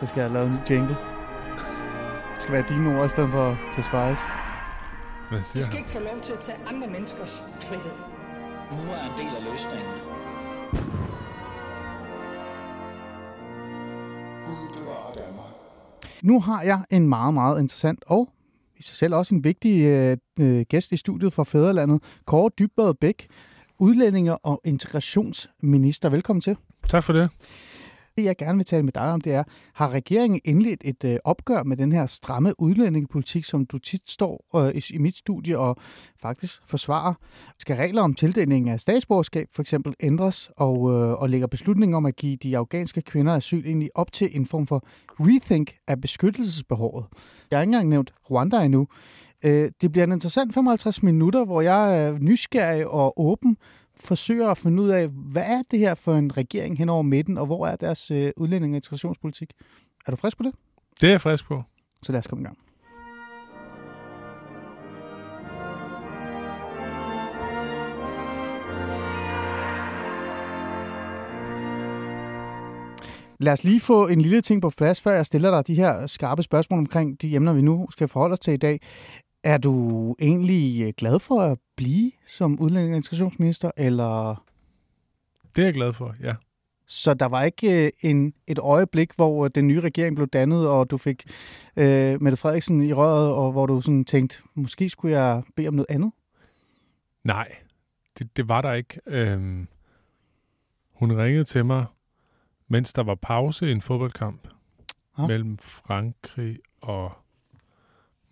Jeg skal have lavet en jingle. Det skal være dine ord i stedet for Tesfayes. Hvad I siger skal han? ikke få lov til at tage andre menneskers frihed. Nu er en del af løsningen. Nu har jeg en meget, meget interessant og i sig selv også en vigtig øh, øh, gæst i studiet fra Fæderlandet, Kåre Dybvad Bæk, udlændinge- og integrationsminister. Velkommen til. Tak for det. Det, jeg gerne vil tale med dig om, det er, har regeringen indledt et øh, opgør med den her stramme udlændingepolitik, som du tit står øh, i, i mit studie og faktisk forsvarer? Skal regler om tildeling af statsborgerskab for eksempel ændres, og, øh, og lægger beslutningen om at give de afghanske kvinder asyl egentlig op til en form for rethink af beskyttelsesbehovet? Jeg har ikke engang nævnt Rwanda endnu. Øh, det bliver en interessant 55 minutter, hvor jeg er nysgerrig og åben forsøger at finde ud af, hvad er det her for en regering hen over midten, og hvor er deres øh, udlænding- og integrationspolitik? Er du frisk på det? Det er jeg frisk på. Så lad os komme i gang. Lad os lige få en lille ting på plads, før jeg stiller dig de her skarpe spørgsmål omkring de emner, vi nu skal forholde os til i dag. Er du egentlig øh, glad for at blive som udlænding- og integrationsminister, eller Det er jeg glad for, ja. så der var ikke øh, en, et øjeblik, hvor den nye regering blev dannet, og du fik øh, Mette Frederiksen i røret, og hvor du sådan tænkte, måske skulle jeg bede om noget andet? Nej, det, det var der ikke. Øhm, hun ringede til mig, mens der var pause i en fodboldkamp Ah. mellem Frankrig og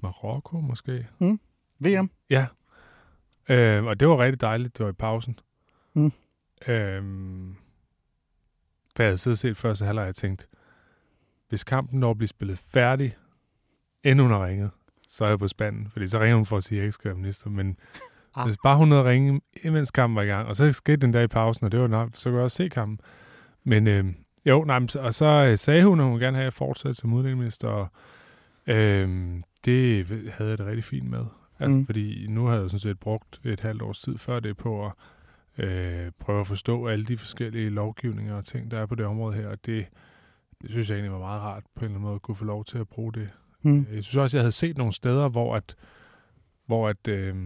Marokko måske. VM? Ja, øhm, og det var rigtig dejligt, det var i pausen. Mm. Øhm, for jeg havde siddet og set første halvleg, og jeg tænkt, hvis kampen når at blive spillet færdig, inden hun har ringet, så er jeg på spanden. Fordi så ringer hun for at sige, at jeg ikke skal være minister. Men Ah. hvis bare hun havde ringet, imens kampen var i gang, og så skete den der i pausen, og det var nok, så kunne jeg også se kampen. Men øhm, jo, nej, og så øh, sagde hun, at hun gerne have, at jeg som udlændingeminister, og øhm, det havde jeg det rigtig fint med. Altså, Mm. fordi nu havde jeg sådan set brugt et halvt års tid før det på at øh, prøve at forstå alle de forskellige lovgivninger og ting, der er på det område her, og det, det synes jeg egentlig var meget rart på en eller anden måde at kunne få lov til at bruge det. Mm. Jeg synes også, jeg havde set nogle steder, hvor at, hvor at øh,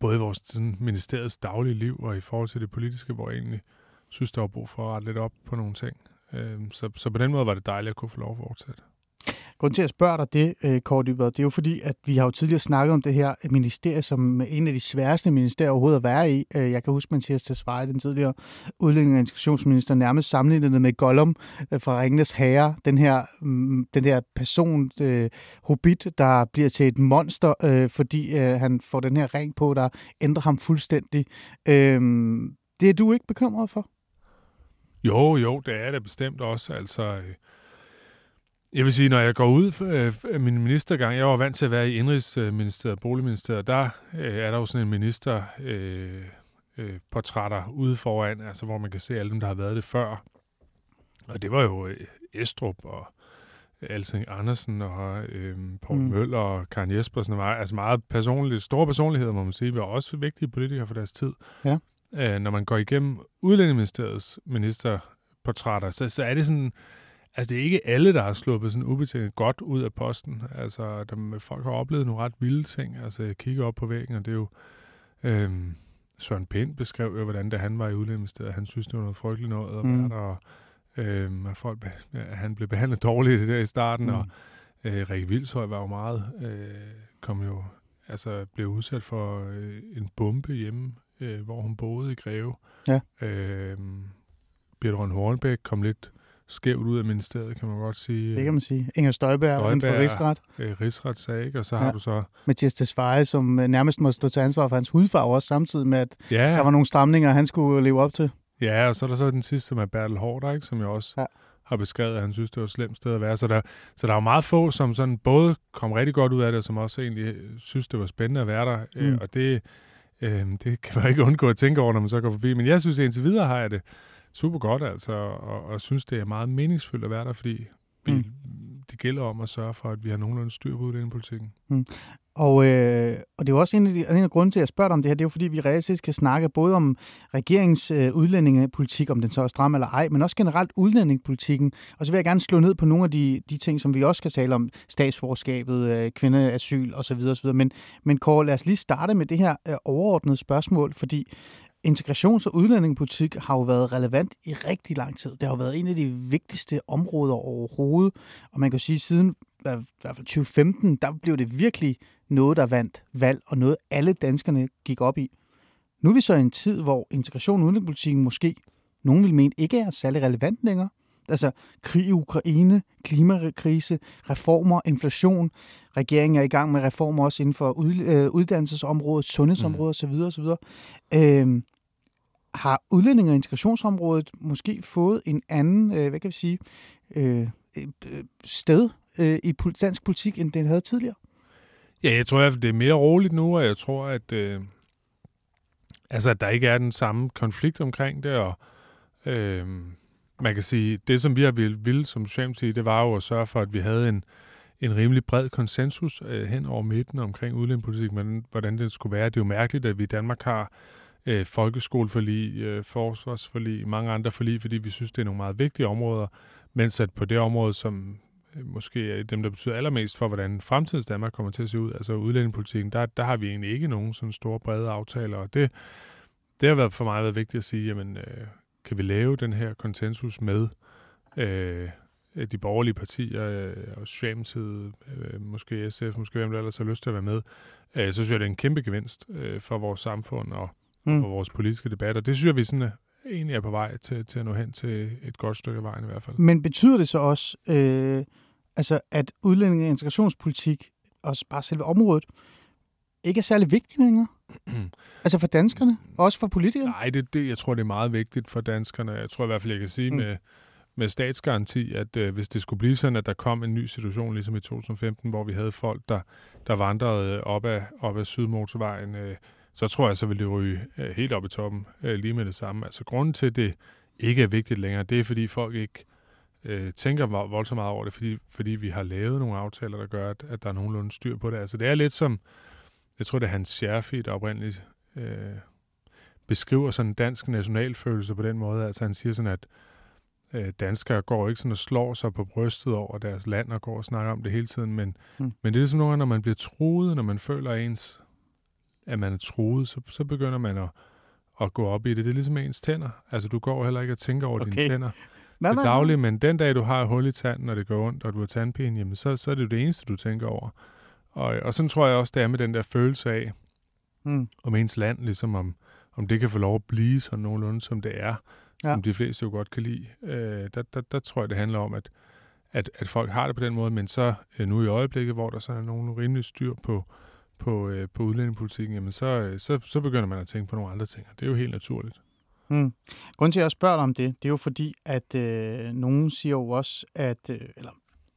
både i vores sådan, ministeriets daglige liv og i forhold til det politiske, hvor jeg egentlig synes, der var brug for at rette lidt op på nogle ting. Øh, så, så på den måde var det dejligt at kunne få lov at fortsætte. Grunden til, at jeg spørger dig det, øh, Kåre Dybvad, det er jo fordi, at vi har jo tidligere snakket om det her ministerie som en af de sværeste ministerier overhovedet at være i. Øh, jeg kan huske, Mathias Tesfaye, den tidligere udlænding- og integrationsminister, nærmest sammenlignet det med Gollum øh, fra Ringenes Herre. Den her, mm, den her person, øh, hobbit, der bliver til et monster, øh, fordi øh, han får den her ring på, der ændrer ham fuldstændig. Øh, det er du ikke bekymret for? Jo, jo, det er det bestemt også. Altså, øh, jeg vil sige, når jeg går ud øh, af min ministergang, jeg var vant til at være i Indrigsministeriet, Boligministeriet, der øh, er der jo sådan en minister øh, øh, portrætter ude foran, altså hvor man kan se alle dem, der har været det før. Og det var jo øh, Estrup og Alsing Andersen og øh, Poul Mm. Møller og Karen Jespersen var altså meget personlige, store personligheder, må man sige, var også vigtige politikere for deres tid. Ja. Øh, når man går igennem Udlændingeministeriets ministerportrætter, så, så er det sådan, altså det er ikke alle, der har sluppet sådan ubetinget godt ud af posten. Altså der, folk har oplevet nogle ret vilde ting. Altså jeg kigger op på væggen, og det er jo, øh, Søren Pind beskrev jo, hvordan da han var i Udlændingeministeriet, han synes, det var noget frygteligt noget at Mm. være der, og øh, at folk, at han blev behandlet dårligt der i starten, Mm. og øh, Rikke Vilshøj var jo meget, øh, kom jo, altså blev udsat for øh, en bombe hjemme, øh, hvor hun boede i Greve. Ja. Øh, Birte Hornbæk kom lidt skævt ud af ministeriet, kan man godt sige. Det kan man sige. Inger Støjberg, Støjberg. inden for rigsret. Øh, rigsretssag, ikke? Og så Ja. har du så... Mathias Tesfaye, som øh, nærmest må stå til ansvar for hans hudfarve også, samtidig med, at Ja, der var nogle stramninger, han skulle leve op til. Ja, og så er der så den sidste, som er Bertel Hård, ikke? som jeg også Ja. har beskrevet, at han synes, det var et slemt sted at være. Så der, så der er jo meget få, som sådan både kom rigtig godt ud af det, og som også egentlig øh, synes, det var spændende at være der. Mm. Mm. Øh, og det, øh, det kan man ikke undgå at tænke over, når man så går forbi. Men jeg synes, indtil videre har jeg det super godt, altså, og, og synes, det er meget meningsfyldt at være der, fordi vi, Mm. mm. det gælder om at sørge for, at vi har nogenlunde styr på udlændingepolitikken. Og, øh, og det er jo også en af, de, en af grunden til, at jeg spørger dig om det her, det er jo fordi, vi reelt set skal snakke både om regeringens øh, udlændingepolitik, om den så er stram eller ej, men også generelt udlændingepolitikken. Og så vil jeg gerne slå ned på nogle af de, de ting, som vi også skal tale om, statsforskabet, øh, kvindeasyl osv. osv. Men, men Kåre, lad os lige starte med det her øh, overordnede spørgsmål, fordi integrations- og udlændingepolitik har jo været relevant i rigtig lang tid. Det har jo været en af de vigtigste områder overhovedet, og man kan sige, siden i hvert fald 2015, der blev det virkelig noget, der vandt valg, og noget alle danskerne gik op i. Nu er vi så i en tid, hvor integration og udlændingepolitikken måske, nogen vil mene, ikke er særlig relevant længere. Altså krig i Ukraine, klimakrise, reformer, inflation. Regeringen er i gang med reformer også inden for uddannelsesområdet, sundhedsområdet mm. osv. osv. Øhm, har udlændinge- og integrationsområdet måske fået en anden, øh, hvad kan vi sige, øh, øh sted øh, i dansk politik, end den havde tidligere? Ja, jeg tror, at det er mere roligt nu, og jeg tror, at, øh, altså, at der ikke er den samme konflikt omkring det, og øh, man kan sige, det som vi har ville, ville som Socialdemokratiet, det var jo at sørge for, at vi havde en, en rimelig bred konsensus øh, hen over midten omkring udlændingepolitik, men hvordan det skulle være. Det er jo mærkeligt, at vi i Danmark har øh, Øh, folkeskoleforlig, øh, forsvarsforlig, mange andre forlig, fordi vi synes, det er nogle meget vigtige områder, mens at på det område, som øh, måske er dem, der betyder allermest for, hvordan fremtidens Danmark kommer til at se ud, altså udlændingepolitikken, der, der har vi egentlig ikke nogen sådan store brede aftaler, og det, det har været for mig været vigtigt at sige, jamen, øh, kan vi lave den her konsensus med øh, de borgerlige partier, øh, og Socialdemokratiet, øh, måske SF, måske hvem der ellers har lyst til at være med, øh, så synes jeg, det er en kæmpe gevinst øh, for vores samfund, og mm. for vores politiske debatter. Det synes jeg, vi sådan er, egentlig er på vej til, til at nå hen til et godt stykke af vejen i hvert fald. Men betyder det så også, øh, altså, at udlænding- og integrationspolitik, og bare selve området, ikke er særlig vigtigt længere? altså for danskerne, og også for politikerne? Nej, det, det, jeg tror, det er meget vigtigt for danskerne. Jeg tror i hvert fald, jeg kan sige mm. med, med statsgaranti, at øh, hvis det skulle blive sådan, at der kom en ny situation, ligesom i 2015, hvor vi havde folk, der, der vandrede op ad, op ad Sydmotorvejen, øh, så tror jeg, så vil det ryge øh, helt op i toppen øh, lige med det samme. Altså grunden til, at det ikke er vigtigt længere, det er, fordi folk ikke øh, tænker voldsomt meget over det, fordi, fordi vi har lavet nogle aftaler, der gør, at, at der er nogenlunde styr på det. Altså det er lidt som, jeg tror, det er Hans Scherfi, der oprindeligt øh, beskriver sådan en dansk nationalfølelse på den måde. Altså han siger sådan, at øh, danskere går ikke sådan og slår sig på brystet over deres land og går og snakker om det hele tiden, men, mm. men det er ligesom nogle gange, når man bliver truet, når man føler, at ens at man er troet, så, så begynder man at, at gå op i det. Det er ligesom ens tænder. Altså, du går heller ikke og tænker over okay. dine tænder nej, det daglige, men den dag, du har hul i tanden, og det går ondt, og du har tandpine, jamen, så, så er det jo det eneste, du tænker over. Og, og sådan tror jeg også, det er med den der følelse af, mm. om ens land, ligesom om, om det kan få lov at blive sådan nogenlunde, som det er, ja. som de fleste jo godt kan lide. Øh, der, der, der tror jeg, det handler om, at, at, at folk har det på den måde, men så øh, nu i øjeblikket, hvor der så er nogen rimelig styr på, på, øh, på udlændingepolitikken, jamen så, øh, så, så begynder man at tænke på nogle andre ting, og det er jo helt naturligt. Hmm. Grunden til, at jeg spørger dig om det, det er jo fordi, at øh, nogen siger jo også, at, øh, eller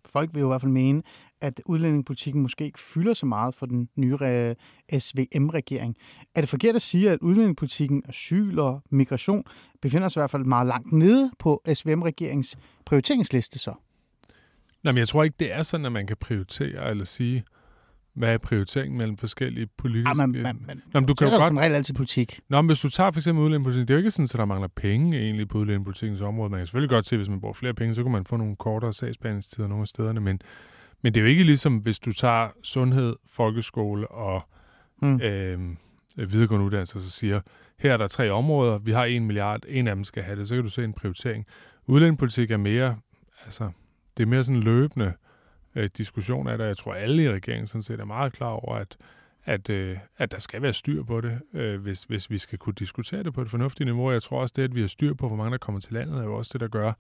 folk vil jo i hvert fald mene, at udlændingepolitikken måske ikke fylder så meget for den nye øh, SVM-regering. Er det forkert at sige, at udlændingepolitikken, asyl og migration befinder sig i hvert fald meget langt nede på SVM-regeringens prioriteringsliste så? Nej, men jeg tror ikke, det er sådan, at man kan prioritere eller sige, hvad er prioriteringen mellem forskellige politiske... Ja, men, men, men, Nå, men du kan jo godt... som regel altid politik. Nå, men hvis du tager for eksempel udlændingepolitik, det er jo ikke sådan, at der mangler penge egentlig på udlændingepolitikens område. Man kan selvfølgelig godt se, at hvis man bruger flere penge, så kan man få nogle kortere sagsbehandlingstider nogle af stederne, men, men det er jo ikke ligesom, hvis du tager sundhed, folkeskole og hmm. øh, videregående uddannelse, så siger, her er der tre områder, vi har en milliard, en af dem skal have det, så kan du se en prioritering. Udlændingepolitik er mere, altså, det er mere sådan løbende øh, Øh, diskussion af det. Jeg tror, alle i regeringen sådan set er meget klar over, at, at, øh, at der skal være styr på det, øh, hvis, hvis vi skal kunne diskutere det på et fornuftigt niveau. Jeg tror også, det, at vi har styr på, hvor mange der kommer til landet, er jo også det, der gør,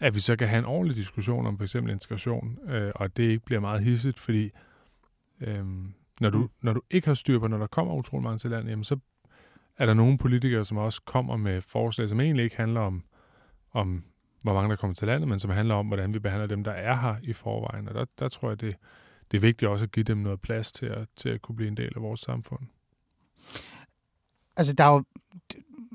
at vi så kan have en ordentlig diskussion om for eksempel integration, øh, og det ikke bliver meget hisset, fordi øh, når, du, når du ikke har styr på, når der kommer utrolig mange til landet, jamen så er der nogle politikere, som også kommer med forslag, som egentlig ikke handler om, om hvor mange der kommer til landet, men som handler om, hvordan vi behandler dem, der er her i forvejen. Og der, der tror jeg, det, det er vigtigt også at give dem noget plads til at, til at kunne blive en del af vores samfund. Altså, der er jo,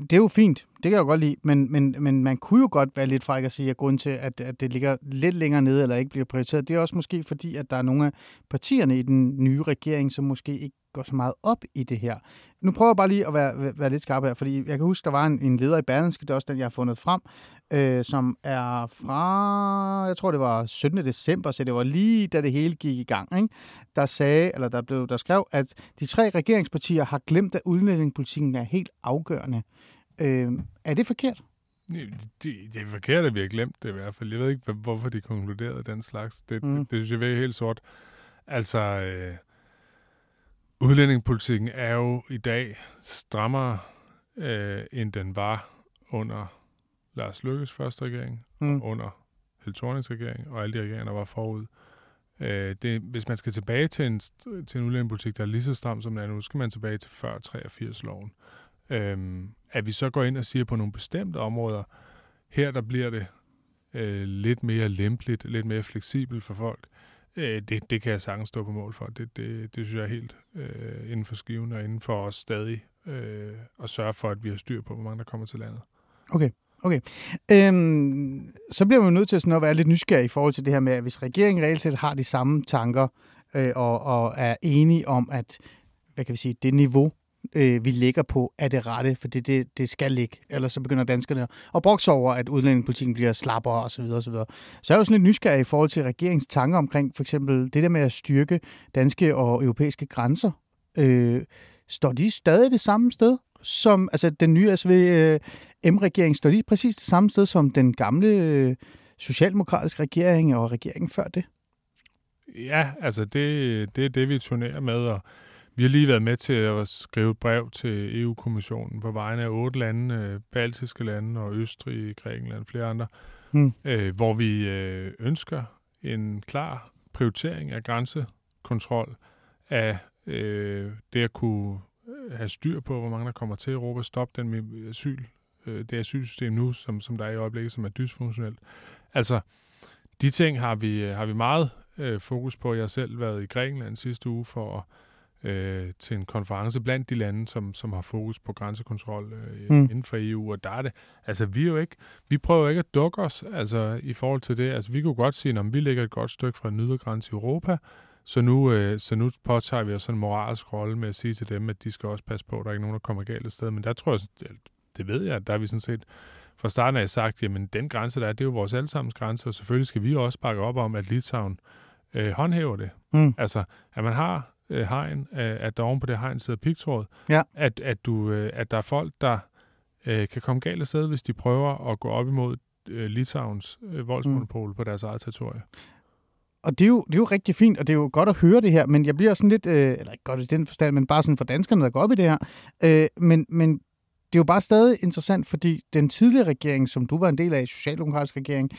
det er jo fint. det kan jeg jo godt lide, men, men, men man kunne jo godt være lidt fræk at sige, at grund til, at, at det ligger lidt længere nede eller ikke bliver prioriteret, det er også måske fordi, at der er nogle af partierne i den nye regering, som måske ikke går så meget op i det her. Nu prøver jeg bare lige at være, være lidt skarp her, fordi jeg kan huske, der var en, en leder i Berlinske, det er også den, jeg har fundet frem, øh, som er fra, jeg tror det var 17. december, så det var lige da det hele gik i gang, ikke? der sagde, eller der blev der skrev, at de tre regeringspartier har glemt, at udlændingepolitikken er helt afgørende. Øh, er det forkert? Det, det er forkert, at vi har glemt det i hvert fald. Jeg ved ikke, hvorfor de konkluderede den slags. Det, mm. det, det synes jeg er helt sort. Altså, øh, udlændingepolitikken er jo i dag strammere, øh, end den var under Lars Lykkes første regering, mm. og under Held regering, og alle de regeringer, der var forud. Øh, det, hvis man skal tilbage til en, til en udlændingepolitik, der er lige så stram som den er nu, skal man tilbage til før 83-loven. Øhm, at vi så går ind og siger på nogle bestemte områder, her der bliver det øh, lidt mere lempeligt, lidt mere fleksibelt for folk, øh, det, det kan jeg sagtens stå på mål for. Det, det, det synes jeg er helt øh, inden for skiven og inden for os stadig øh, at sørge for, at vi har styr på, hvor mange der kommer til landet. Okay. Okay. Øhm, så bliver man nødt til sådan at være lidt nysgerrig i forhold til det her med, at hvis regeringen reelt set har de samme tanker øh, og, og er enige om, at hvad kan vi sige, det niveau, øh, vi ligger på, er det rette, for det, det, det skal ligge. Ellers så begynder danskerne at brokse over, at udlændingepolitikken bliver slappere osv. osv. Så, så er jeg jo sådan lidt nysgerrig i forhold til regeringens tanker omkring for eksempel det der med at styrke danske og europæiske grænser. Øh, står de stadig det samme sted? Som, altså den nye SVM-regering, står de præcis det samme sted som den gamle øh, socialdemokratiske regering og regeringen før det? Ja, altså det, det er det, vi turnerer med, og vi har lige været med til at skrive et brev til EU-kommissionen på vegne af otte lande, øh, baltiske lande og Østrig, Grækenland og flere andre, hmm. øh, hvor vi øh, ønsker en klar prioritering af grænsekontrol, af øh, det at kunne øh, have styr på, hvor mange der kommer til Europa, stoppe den med asyl, øh, det asylsystem nu, som, som der er i øjeblikket, som er dysfunktionelt. Altså, de ting har vi, har vi meget øh, fokus på. Jeg har selv været i Grækenland sidste uge for at øh, til en konference blandt de lande, som, som har fokus på grænsekontrol øh, mm. inden for EU, og der er det, altså vi er jo ikke, vi prøver ikke at dukke os, altså i forhold til det, altså vi kunne godt sige, at vi ligger et godt stykke fra en ydergrænse i Europa, så nu, øh, så nu påtager vi os en moralsk rolle med at sige til dem, at de skal også passe på, at der er ikke nogen, der kommer galt et sted, men der tror jeg, det ved jeg, der har vi sådan set fra starten af sagt, jamen den grænse, der er, det er jo vores allesammens grænse, og selvfølgelig skal vi også bakke op om, at Litauen øh, håndhæver det. Mm. Altså, at man har øh, hegn, øh, at der oven på det hegn sidder pigtråd, ja. at, at, du, øh, at der er folk, der øh, kan komme galt af sted, hvis de prøver at gå op imod øh, Litauens øh, voldsmonopol mm. på deres eget territorie. Og det er, jo, det er jo rigtig fint, og det er jo godt at høre det her, men jeg bliver sådan lidt, øh, eller ikke godt i den forstand, men bare sådan for danskerne, der går op i det her, øh, men, men det er jo bare stadig interessant, fordi den tidligere regering, som du var en del af, Socialdemokratisk regering,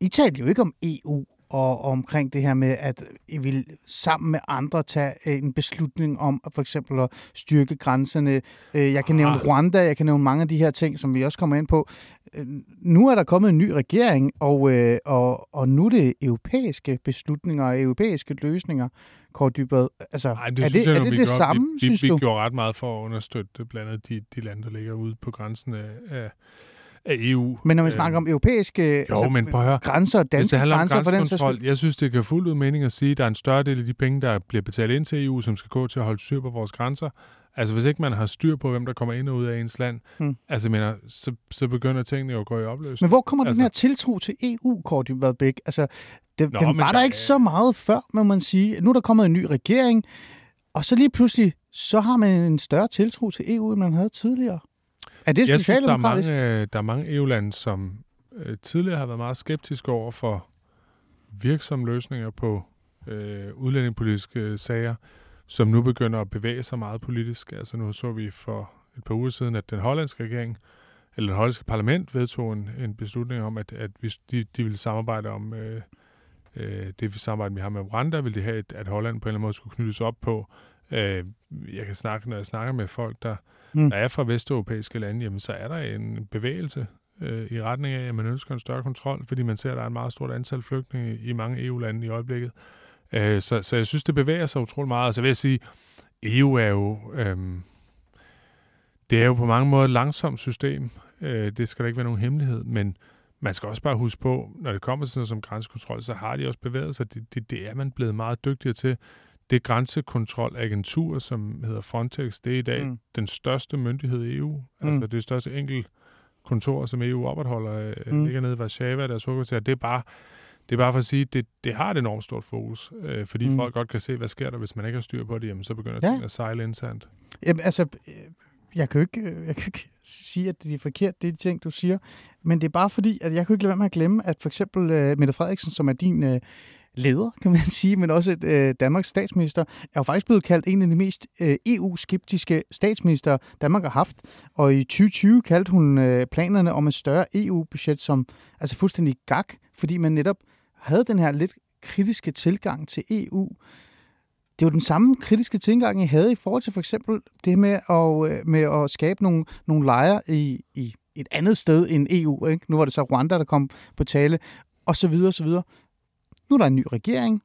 I talte jo ikke om EU og, omkring det her med, at I vil sammen med andre tage en beslutning om for eksempel at styrke grænserne. Øh, jeg kan nævne. Rwanda, jeg kan nævne mange af de her ting, som vi også kommer ind på. Øh, nu er der kommet en ny regering, og, øh, og, og nu er det europæiske beslutninger og europæiske løsninger, Kåre Dybred. Altså, Ej, det er det, jeg, er det, det samme, vi, synes vi, du? Vi gjorde ret meget for at understøtte blandt andet de, de lande, der ligger ude på grænsen af, af af EU. Men når vi øh, snakker om europæiske jo, altså, men høre. grænser, danske det grænser for den så Jeg synes, det kan fuldt ud mening at sige, at der er en større del af de penge, der bliver betalt ind til EU, som skal gå til at holde styr på vores grænser. Altså hvis ikke man har styr på, hvem der kommer ind og ud af ens land, hmm. altså mener, så, så begynder tingene jo at gå i opløsning. Men hvor kommer altså, den her tiltro til EU, Korti Vadbæk? Altså, det, Nå, den var der, der ikke så meget før, må man sige. Nu er der kommet en ny regering, og så lige pludselig, så har man en større tiltro til EU, end man havde tidligere. Er det jeg synes, der er mange, øh, der er mange EU-lande, som øh, tidligere har været meget skeptiske over for virksomme løsninger på øh, udlændingepolitiske sager, som nu begynder at bevæge sig meget politisk. Altså nu så vi for et par uger siden, at den hollandske regering, eller det hollandske parlament vedtog en, en beslutning om, at, at vi, de, de ville samarbejde om øh, øh, det samarbejde, vi har med Rwanda, ville de have, at, at Holland på en eller anden måde skulle knyttes op på. Øh, jeg kan snakke, når jeg snakker med folk, der mm. der er fra vesteuropæiske lande, jamen, så er der en bevægelse øh, i retning af, at man ønsker en større kontrol, fordi man ser, at der er et meget stort antal flygtninge i mange EU-lande i øjeblikket. Øh, så, så jeg synes, det bevæger sig utrolig meget. Altså, så vil jeg sige, EU er jo... Øh, det er jo på mange måder et langsomt system. Øh, det skal der ikke være nogen hemmelighed, men man skal også bare huske på, når det kommer til sådan noget som grænsekontrol, så har de også bevæget sig. Det, det, det er man blevet meget dygtigere til. Det grænsekontrolagentur, som hedder Frontex, det er i dag Mm. den største myndighed i EU. Altså Mm. det største enkelt kontor, som EU opretholder, Mm. mm. ligger nede i Warszawa, deres hovedkvarter. Det er bare, det er bare for at sige, at det, det har et enormt stort fokus, øh, fordi Mm. folk godt kan se, hvad sker der, hvis man ikke har styr på det, jamen, så begynder Ja. at sejle internt. Jamen, altså, øh, jeg kan jo ikke, øh, jeg kan ikke sige, at det er forkert, det er de ting, du siger. Men det er bare fordi, at jeg kan ikke lade være med at glemme, at for eksempel uh, Mette Frederiksen, som er din uh, leder, kan man sige, men også et, øh, Danmarks statsminister, er jo faktisk blevet kaldt en af de mest øh, EU-skeptiske statsminister, Danmark har haft. Og i 2020 kaldte hun øh, planerne om et større EU-budget som altså fuldstændig gak, fordi man netop havde den her lidt kritiske tilgang til EU det er jo den samme kritiske tilgang, I havde i forhold til for eksempel det med at, øh, med at skabe nogle, nogle lejre i, i et andet sted end EU. Ikke? Nu var det så Rwanda, der kom på tale, og så videre, og så videre. Nu er der en ny regering,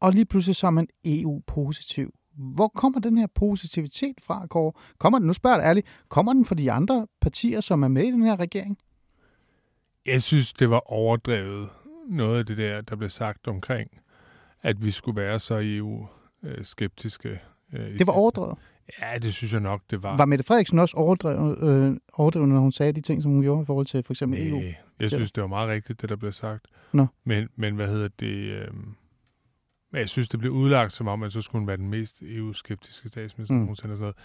og lige pludselig så er man EU-positiv. Hvor kommer den her positivitet fra, Kåre? Kommer den, nu spørger jeg ærligt, kommer den fra de andre partier, som er med i den her regering? Jeg synes, det var overdrevet, noget af det der, der blev sagt omkring, at vi skulle være så EU-skeptiske. Øh, Det var overdrevet. Ja, det synes jeg nok, det var. Var Mette Frederiksen også overdrevet, øh, overdrevet, når hun sagde de ting, som hun gjorde i forhold til for eksempel EU? Jeg synes, det var meget rigtigt, det der blev sagt. Nå. Men, men hvad hedder det? Øh, jeg synes, det blev udlagt som om, at så skulle hun være den mest EU-skeptiske statsminister Mm. nogensinde. og Sådan noget.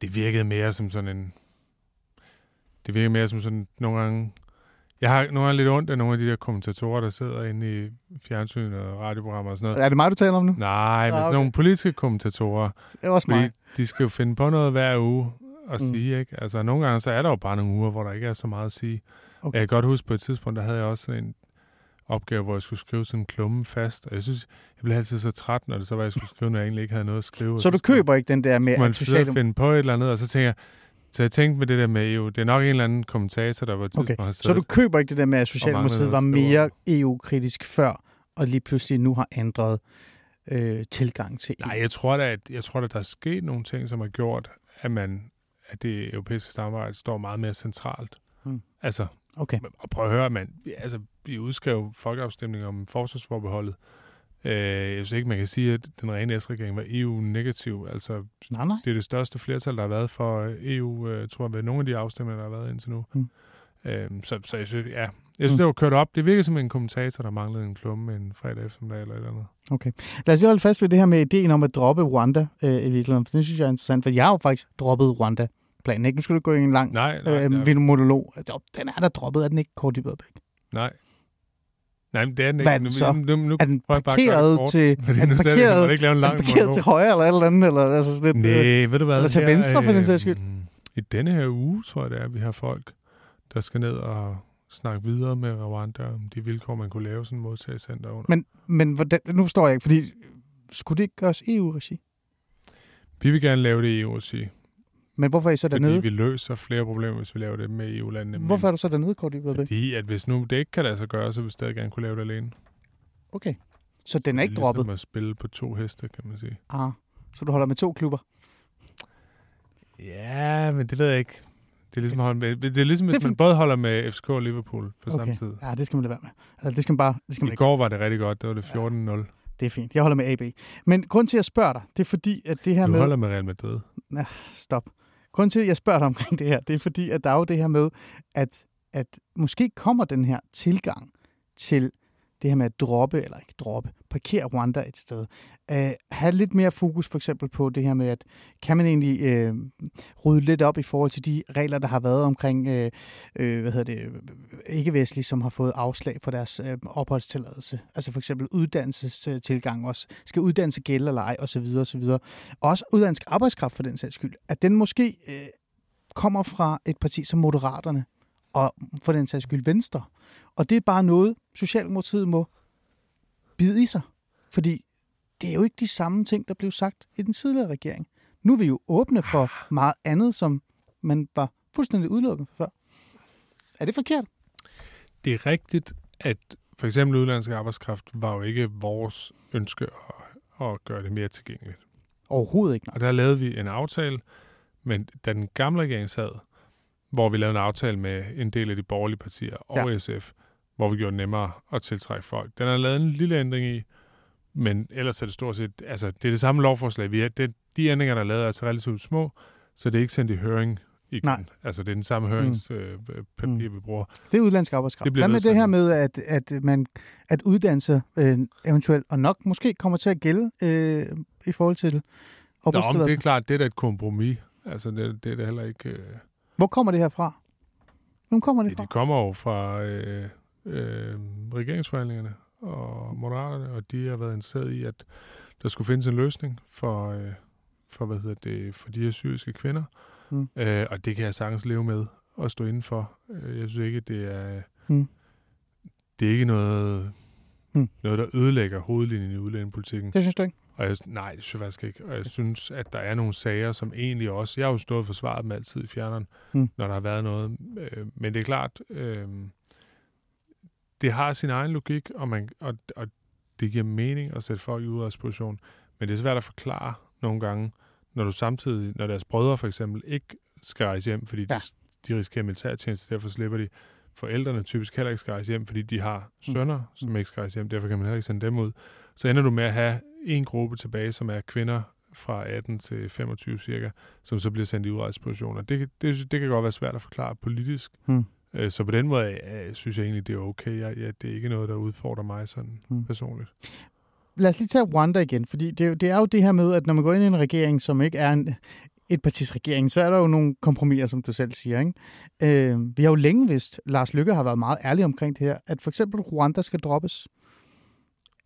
Det virkede mere som sådan en... Det virkede mere som sådan nogle gange... Jeg har nogle gange lidt ondt af nogle af de der kommentatorer, der sidder inde i fjernsyn og radioprogrammer og sådan noget. Er det mig, du taler om nu? Nej, men Ah, sådan okay. nogle politiske kommentatorer. Det er også mig. de skal jo finde på noget hver uge at mm. sige, ikke? Altså, nogle gange så er der jo bare nogle uger, hvor der ikke er så meget at sige. Okay. Jeg kan godt huske på et tidspunkt, der havde jeg også sådan en opgave, hvor jeg skulle skrive sådan en klumme fast. Og jeg synes, jeg blev altid så træt, når det så var, jeg skulle skrive, når jeg egentlig ikke havde noget at skrive. Så du køber ikke den der med, man socialdemokrater... finde på et eller andet, og så tænker jeg, så jeg tænkte med det der med EU, det er nok en eller anden kommentator, der var Okay, har så du køber ikke det der med, at Socialdemokratiet var mere EU-kritisk før, og lige pludselig nu har ændret øh, tilgang til EU? Nej, jeg tror da, at jeg tror, at der er sket nogle ting, som har gjort, at man at det europæiske samarbejde står meget mere centralt. Hmm. Altså, Okay. og prøv at høre, man, altså, vi udskrev folkeafstemning om forsvarsforbeholdet. Øh, jeg synes ikke, man kan sige, at den rene S-regering var EU-negativ. Altså, Nej, nej. det er det største flertal, der har været for øh, EU, øh, tror jeg, ved nogle af de afstemninger, der har været indtil nu. Hmm. Øh, så, så jeg synes, ja, jeg synes, Hmm. det var kørt op. Det virker som en kommentator, der manglede en klumme en fredag eftermiddag eller et eller andet. Okay. Lad os lige holde fast ved det her med ideen om at droppe Rwanda øh, i virkeligheden, for det synes jeg er interessant, for jeg har jo faktisk droppet Rwanda-planen. Ikke? Nu skal du gå i en lang Nej, nej, øh, nej. monolog. Den er der droppet, er den ikke, Kåre Dybvad Bæk? nej. Nej, men det er den Hvad ikke. er den Nu- så? Nu, nu, Er den parkeret kort, til, er nu den parkeret, ikke lave en er lang den parkeret til højre eller et eller andet? Eller, altså, sådan lidt, øh, Nej, ved du hvad? eller til her, venstre, for den sags øh, skyld. I denne her uge, tror jeg det er, at vi har folk, der skal ned og snakke videre med Rwanda om de vilkår, man kunne lave sådan et modtagscenter under. Men, men hvordan, nu forstår jeg ikke, fordi skulle det ikke gøres EU-regi? Vi vil gerne lave det i EU, sige, Men hvorfor er I så fordi dernede? vi løser flere problemer, hvis vi laver det med EU-landene. Hvorfor er du så dernede, Kåre Dybvad? Fordi at hvis nu det ikke kan lade sig gøre, så vil vi stadig gerne kunne lave det alene. Okay. Så den er ikke det er droppet? Ligesom at spille på to heste, kan man sige. Ah, så du holder med to klubber? Ja, men det ved jeg ikke. Det er ligesom, at holde med, det er ligesom Det er hvis man både holder med FCK og Liverpool på samme tid. Ja, det skal man lade være med. Altså, det skal man bare... Det skal man I ikke. går var det rigtig godt. Det var det 14-0. Det er fint. Jeg holder med AB. Men grund til, at jeg spørger dig, det er fordi, at det her Du med... holder med Real Madrid. Stop. Grunden til, at jeg spørger dig omkring det her, det er fordi, at der er jo det her med, at, at måske kommer den her tilgang til det her med at droppe, eller ikke droppe, parkere Rwanda et sted. Uh, have lidt mere fokus for eksempel på det her med, at kan man egentlig uh, rydde lidt op i forhold til de regler, der har været omkring, uh, uh, hvad hedder det, ikke-vestlige, som har fået afslag på deres uh, opholdstilladelse. Altså for eksempel uddannelsestilgang også. Skal uddannelse gælde eller ej, osv. osv. Også udenlandsk arbejdskraft for den sags skyld. At den måske øh, kommer fra et parti som Moderaterne, og for den sags skyld Venstre. Og det er bare noget, Socialdemokratiet må bide i sig. Fordi det er jo ikke de samme ting, der blev sagt i den tidligere regering. Nu er vi jo åbne for meget andet, som man var fuldstændig udelukket for før. Er det forkert? Det er rigtigt, at for eksempel udenlandsk arbejdskraft var jo ikke vores ønske at, at gøre det mere tilgængeligt. Overhovedet ikke. Nej. Og der lavede vi en aftale, men da den gamle regering sad, hvor vi lavede en aftale med en del af de borgerlige partier og Ja. SF, hvor vi gjorde det nemmere at tiltrække folk. Den er lavet en lille ændring i, men ellers er det stort set, altså det er det samme lovforslag. Vi er, det, de ændringer, der er lavet, er altså relativt små, så det er ikke sendt i høring igen. Nej. Altså det er den samme høringspapir, øh, papir, vi bruger. Det er udlandsk arbejdskraft. Det Hvad med det her med, at, at, man, at uddannelse øh, eventuelt, og nok måske kommer til at gælde øh, i forhold til Nå, men det er opholdstilladelse? klart, det er da et kompromis. Altså det, det er da heller ikke... Øh, Hvor kommer det her fra? Hvem kommer det Ja, fra? de kommer jo fra øh, øh, regeringsforhandlingerne og Moderaterne, og de har været interesseret i, at der skulle findes en løsning for, øh, for, hvad hedder det, for de her syriske kvinder. Mm. Øh, og det kan jeg sagtens leve med og stå indenfor. Øh, jeg synes ikke, det er, Mm. det er ikke noget, Mm. noget, der ødelægger hovedlinjen i udlændingepolitikken. Det synes du ikke? Og jeg, nej, det synes jeg faktisk ikke. Og jeg synes, at der er nogle sager, som egentlig også... Jeg har jo stået og forsvaret dem altid i fjerneren, Mm. når der har været noget. Øh, men det er klart, øh, det har sin egen logik, og, man, og, og det giver mening at sætte folk i udrejseposition. Men det er svært at forklare nogle gange, når du samtidig, når deres brødre for eksempel ikke skal rejse hjem, fordi ja. De, de risikerer militærtjeneste, derfor slipper de. Forældrene typisk heller ikke skal rejse hjem, fordi de har sønner, som ikke skal rejse hjem, derfor kan man heller ikke sende dem ud. Så ender du med at have en gruppe tilbage, som er kvinder fra 18 til 25 cirka, som så bliver sendt i udrejsepositioner. Det, det, det kan godt være svært at forklare politisk. Hmm. Øh, Så på den måde øh, synes jeg egentlig, det er okay. Jeg, ja, det er ikke noget, der udfordrer mig sådan Hmm. personligt. Lad os lige tage Rwanda igen, fordi det, jo- det er jo det her med, at når man går ind i en regering, som ikke er en et partis regering, så er der jo nogle kompromiser, som du selv siger. Ikke? Øh, vi har jo længe vidst, Lars Lykke har været meget ærlig omkring det her, at for eksempel Rwanda skal droppes.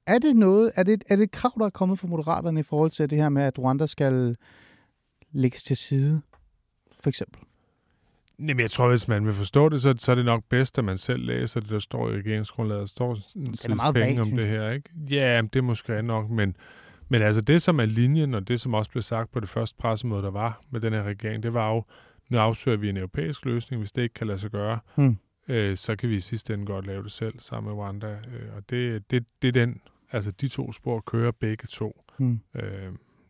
Er det noget, er det, er det et krav, der er kommet fra Moderaterne i forhold til det her med, at Rwanda skal lægges til side, for eksempel? Jamen, jeg tror, hvis man vil forstå det, så, så er det nok bedst, at man selv læser det, der står i regeringsgrundlaget. Der står en side penge om det her, ikke? Ja, det er måske nok, men, men altså det, som er linjen, og det, som også blev sagt på det første pressemøde, der var med den her regering, det var jo, nu afsøger vi en europæisk løsning, hvis det ikke kan lade sig gøre, Hmm. øh, så kan vi i sidste ende godt lave det selv sammen med Rwanda. Øh, og det, det, det er den, altså de to spor kører begge to. Hmm. Øh,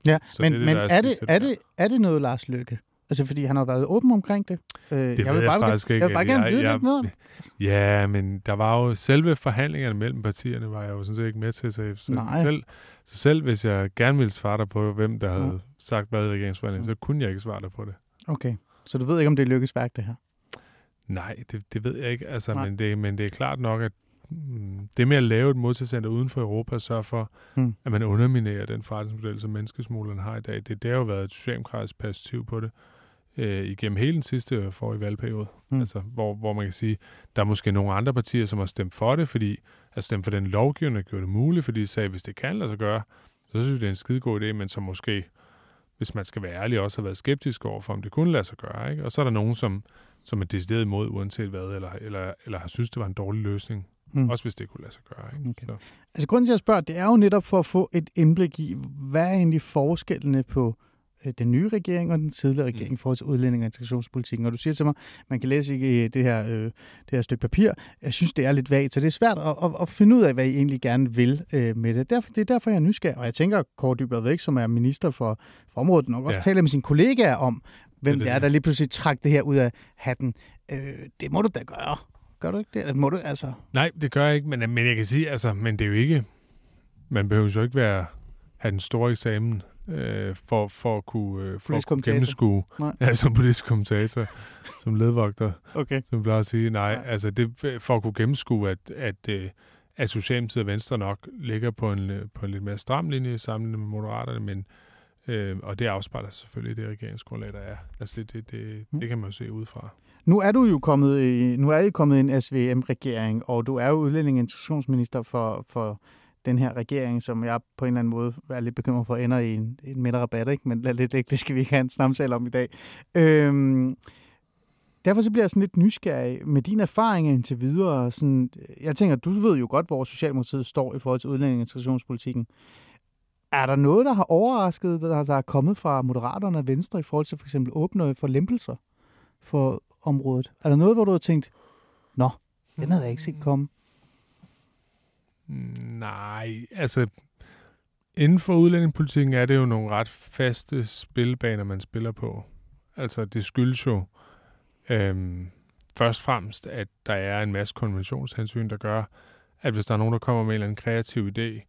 Ja, men, det det, men er er, det, er, det, er det noget, Lars Lykke? Altså, fordi han har været åben omkring det. Øh, Det jeg ved jeg bare, faktisk ikke. Jeg vil bare gerne jeg, vide jeg, lidt mere om. Ja, men der var jo selve forhandlingerne mellem partierne, var jeg jo sådan set ikke med til. Så, så, Nej. selv, så selv hvis jeg gerne ville svare dig på, hvem der havde Ja. sagt hvad i regeringsforhandlingen, Ja. så kunne jeg ikke svare dig på det. Okay, så du ved ikke, om det er lykkes værk, det her? Nej, det, det ved jeg ikke. Altså, Nej. men, det, men det er klart nok, at mm, det med at lave et modtagscenter uden for Europa, sørger for, Hmm. at man underminerer den forretningsmodel, som menneskesmuglerne har i dag. Det, det har jo været et socialdemokratisk perspektiv på det øh, igennem hele den sidste forrige valgperiode. Hmm. Altså, hvor, hvor man kan sige, der er måske nogle andre partier, som har stemt for det, fordi at stemme for den lovgivning, der gjorde det muligt, fordi de sagde, hvis det kan lade sig gøre, så synes vi, det er en skide god idé, men som måske, hvis man skal være ærlig, også har været skeptisk over for, om det kunne lade sig gøre. Ikke? Og så er der nogen, som, som er decideret imod, uanset hvad, eller, eller, eller har synes, det var en dårlig løsning. Hmm. Også hvis det kunne lade sig gøre. Ikke? Okay. Så. Altså, grunden til, at jeg spørger, det er jo netop for at få et indblik i, hvad er egentlig forskellene på øh, den nye regering og den tidligere regering Mm. i forhold til udlænding og integrationspolitikken. Og du siger til mig, man kan læse i det her, øh, det her stykke papir. Jeg synes, det er lidt vagt, så det er svært at, at, at finde ud af, hvad I egentlig gerne vil øh, med det. Derfor, det er derfor, jeg er nysgerrig. Og jeg tænker, Kåre Dybvad Væk, som er minister for, for området, nok også Ja. taler med sine kollegaer om, hvem Det det, er det er, der lige pludselig trak det her ud af hatten. Øh, det må du da gøre. Gør du ikke det? Eller Må du, altså... Nej, det gør jeg ikke, men, men jeg kan sige, altså, men det er jo ikke, man behøver jo ikke være, have den store eksamen øh, for, for at kunne, øh, for at kunne kommentator. gennemskue, Nej. ja, som politisk kommentator, som ledvogter, Okay. som plejer at sige, nej, Nej. altså det, for at kunne gennemskue, at, at, øh, at Socialdemokratiet og Venstre nok ligger på en, øh, på en lidt mere stram linje sammenlignet med Moderaterne, men øh, og det afspejler selvfølgelig det regeringsgrundlag, der er. Altså det, det, det, Mm. det kan man jo se udefra. Nu er du jo kommet i, nu er I kommet i en SVM-regering, og du er jo udlænding- og integrationsminister for, for den her regering, som jeg på en eller anden måde er lidt bekymret for, ender i en, en mindre rabat, ikke? men lad lidt det skal vi ikke have en samtale om i dag. Øhm, derfor så bliver jeg sådan lidt nysgerrig med dine erfaringer indtil videre. Sådan, jeg tænker, du ved jo godt, hvor Socialdemokratiet står i forhold til udlænding- og integrationspolitikken. Er der noget, der har overrasket, der, der er kommet fra Moderaterne og Venstre i forhold til for eksempel åbne for lempelser for området? Er der noget, hvor du har tænkt, nå, den havde jeg ikke set komme? Nej, altså inden for udlændingepolitikken er det jo nogle ret faste spilbaner, man spiller på. Altså det skyldes jo, Øhm, først og fremmest, at der er en masse konventionshensyn, der gør, at hvis der er nogen, der kommer med en eller anden kreativ idé,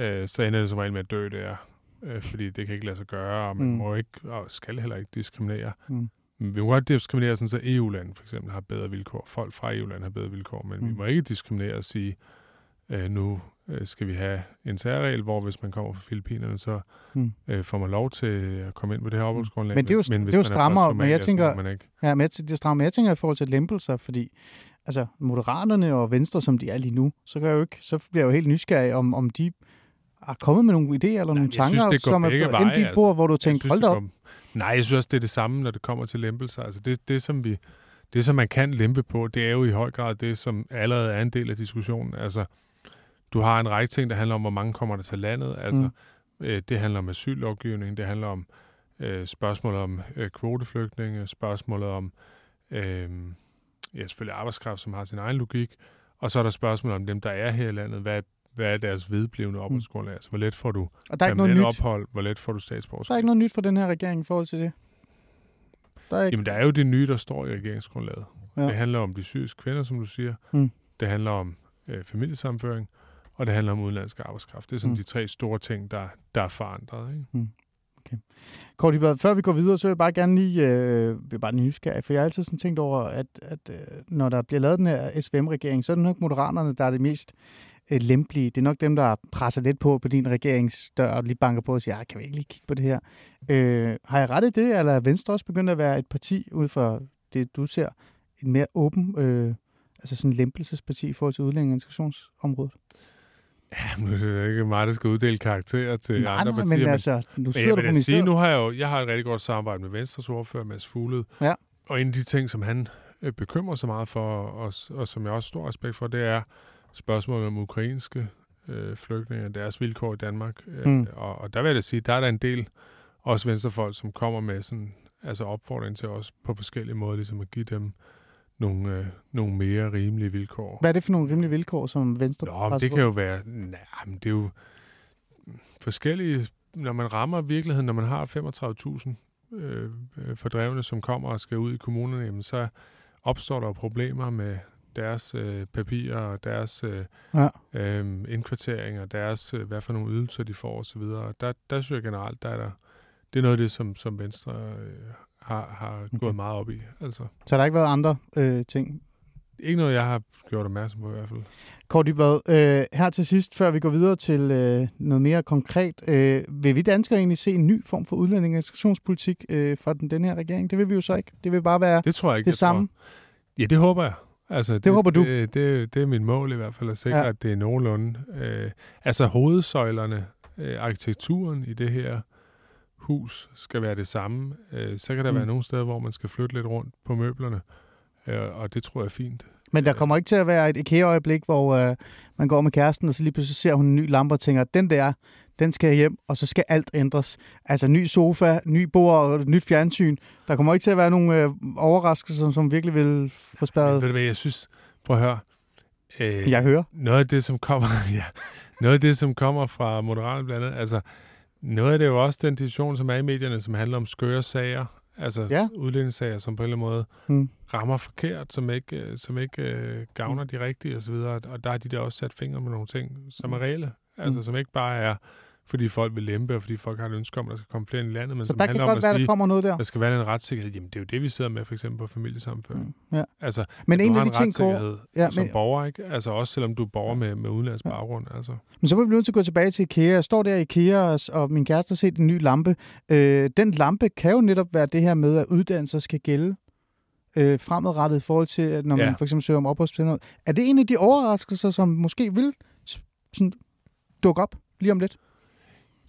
øh, så ender det som regel med at dø der, øh, fordi det kan ikke lade sig gøre, og man Mm. må ikke, og skal heller ikke diskriminere. Mm. Vi må godt diskriminere, sådan, så EU-land for eksempel har bedre vilkår. Folk fra EU-land har bedre vilkår, men mm. vi må ikke diskriminere og sige, øh, nu øh, skal vi have en særregel, hvor hvis man kommer fra Filippinerne, så Mm. øh, får man lov til at komme ind på det her opholdsgrundlag. Men det er jo- hvis det er jo strammere, men jeg tænker- Man ikke. Ja, men jeg, det er stramt, men jeg tænker i forhold til lempelser, fordi altså, Moderaterne og Venstre, som de er lige nu, så, kan jeg jo ikke, så bliver jeg jo helt nysgerrig, om, om de er kommet med nogle idéer eller nogle jeg synes, tanker, går som er på veje, endt dit altså. bord, hvor du synes, hold op. går- Nej, jeg synes også, det er det samme, når det kommer til lempelser. Altså det, det, som vi, det, som man kan lempe på, det er jo i høj grad det, som allerede er en del af diskussionen. Altså, du har en række ting, der handler om, hvor mange kommer der til landet. Altså, Mm. mm. øh, det handler om asyllovgivning, det handler om øh, spørgsmålet om øh, kvoteflygtninge, spørgsmålet om øh, ja, selvfølgelig arbejdskraft, som har sin egen logik, og så er der spørgsmålet om dem, der er her i landet. Hvad, hvad er deres vedblivende opholdsgrundlag? Altså, hvor let får du Og der er ikke noget nyt. ophold? Hvor let får du statsborgerskab? Der er ikke noget nyt for den her regering i forhold til det. Der er ikke... Jamen, der er jo det nye, der står i regeringsgrundlaget. Ja. Det handler om de syriske kvinder, som du siger. Mm. Det handler om øh, familiesamføring, og det handler om udenlandsk arbejdskraft. Det er sådan Mm. mm. de tre store ting, der, der er forandret. Ikke? Kort, Ibad, før vi går videre, så vil jeg bare gerne lige, øh, vil bare lige nysgerrig, for jeg har altid sådan tænkt over, at, at øh, når der bliver lavet den her SVM-regering, så er det nok moderaterne, der er det mest øh, lempelige. Det er nok dem, der presser lidt på på din regeringsdør og lige banker på og siger, "Ah, kan vi ikke lige kigge på det her? Øh, har jeg ret i det, eller er Venstre også begyndt at være et parti, ud fra det, du ser, et mere åben, øh, altså sådan en lempelsesparti i forhold til udlænding- og integrationsområdet? Jamen, nu er det ikke mig, der skal uddele karakterer til nej, andre nej, partier. men altså, nu men sidder jeg du på sige, nu har jeg jo jeg har et rigtig godt samarbejde med Venstres ordfører, Mads Fugled. Ja. Og en af de ting, som han øh, bekymrer sig meget for, og, og som jeg også har stor respekt for, det er spørgsmålet om ukrainske øh, flygtninge og deres vilkår i Danmark. Øh, Mm. og, og der vil jeg da sige, der er der en del også venstrefolk, som kommer med sådan, altså opfordring til os på forskellige måder, ligesom at give dem nogle, øh, nogle mere rimelige vilkår. Hvad er det for nogle rimelige vilkår, som Venstre Nå, men det på? kan jo være, nej, men det er jo forskellige, når man rammer virkeligheden, når man har 35.000 øh, øh, fordrevne, som kommer og skal ud i kommunerne, jamen, så opstår der problemer med deres øh, papirer og deres øh, Ja. øh, indkvartering og deres, øh, hvad for nogle ydelser de får osv. Der, der synes jeg generelt, der er der, det er noget af det, som, som Venstre øh, har, har Okay. gået meget op i. Altså, Så har der ikke været andre øh, ting? ikke noget, jeg har gjort opmærksom på i hvert fald. Kort Dybvad, øh, her til sidst, før vi går videre til øh, noget mere konkret. Øh, vil vi danskere egentlig se en ny form for udlænding- og integrationspolitik øh, fra den, den her regering? Det vil vi jo så ikke. Det vil bare være Det tror jeg ikke. det jeg tror- samme. Ja, det håber jeg. Altså, det, håber du? Det, det, det er mit mål i hvert fald, at sikre, ja. at det er nogenlunde. Øh, altså hovedsøjlerne, øh, arkitekturen i det her hus skal være det samme. Øh, så kan der Mm. være nogle steder, hvor man skal flytte lidt rundt på møblerne, øh, og det tror jeg er fint. Men der kommer ikke til at være et IKEA-øjeblik, hvor øh, man går med kæresten, og så lige pludselig ser hun en ny lampe og tænker, den der, den skal hjem, og så skal alt ændres. Altså ny sofa, ny bord og nyt fjernsyn. Der kommer ikke til at være nogle øh, overraskelser, som, virkelig vil få Men ved du hvad, jeg synes, prøv at høre. Øh, Jeg hører. noget af det, som kommer, ja, noget af det, som kommer fra Moderaterne blandt andet, altså noget af det er jo også den diskussion, som er i medierne, som handler om skøre sager, altså Ja. udlændingssager, som på en eller anden måde Mm. rammer forkert, som ikke, øh, som ikke øh, gavner de rigtige osv., og der har de der også sat fingre med nogle ting, som er reelle, altså Mm. som ikke bare er, fordi folk vil lempe, og fordi folk har et ønske om, at der skal komme flere ind i landet, men Så som der kan handler om godt at være, der sige, kommer noget der. der skal være en retssikkerhed. Jamen, det er jo det, vi sidder med, for eksempel på familiesamføring. Mm. Ja. Altså, Men en af de ting, Kåre, Ja, som men- borger, ikke? Altså også selvom du er borger med, med udenlandsk Ja. baggrund. Altså. Men så bliver vi nødt til at gå tilbage til IKEA. Jeg står der i IKEA, og, min kæreste har set en ny lampe. Øh, den lampe kan jo netop være det her med, at uddannelser skal gælde øh, fremadrettet i forhold til, at når man Ja. for eksempel søger om opholdstilladelse. Er det en af de overraskelser, som måske vil sådan, dukke op lige om lidt?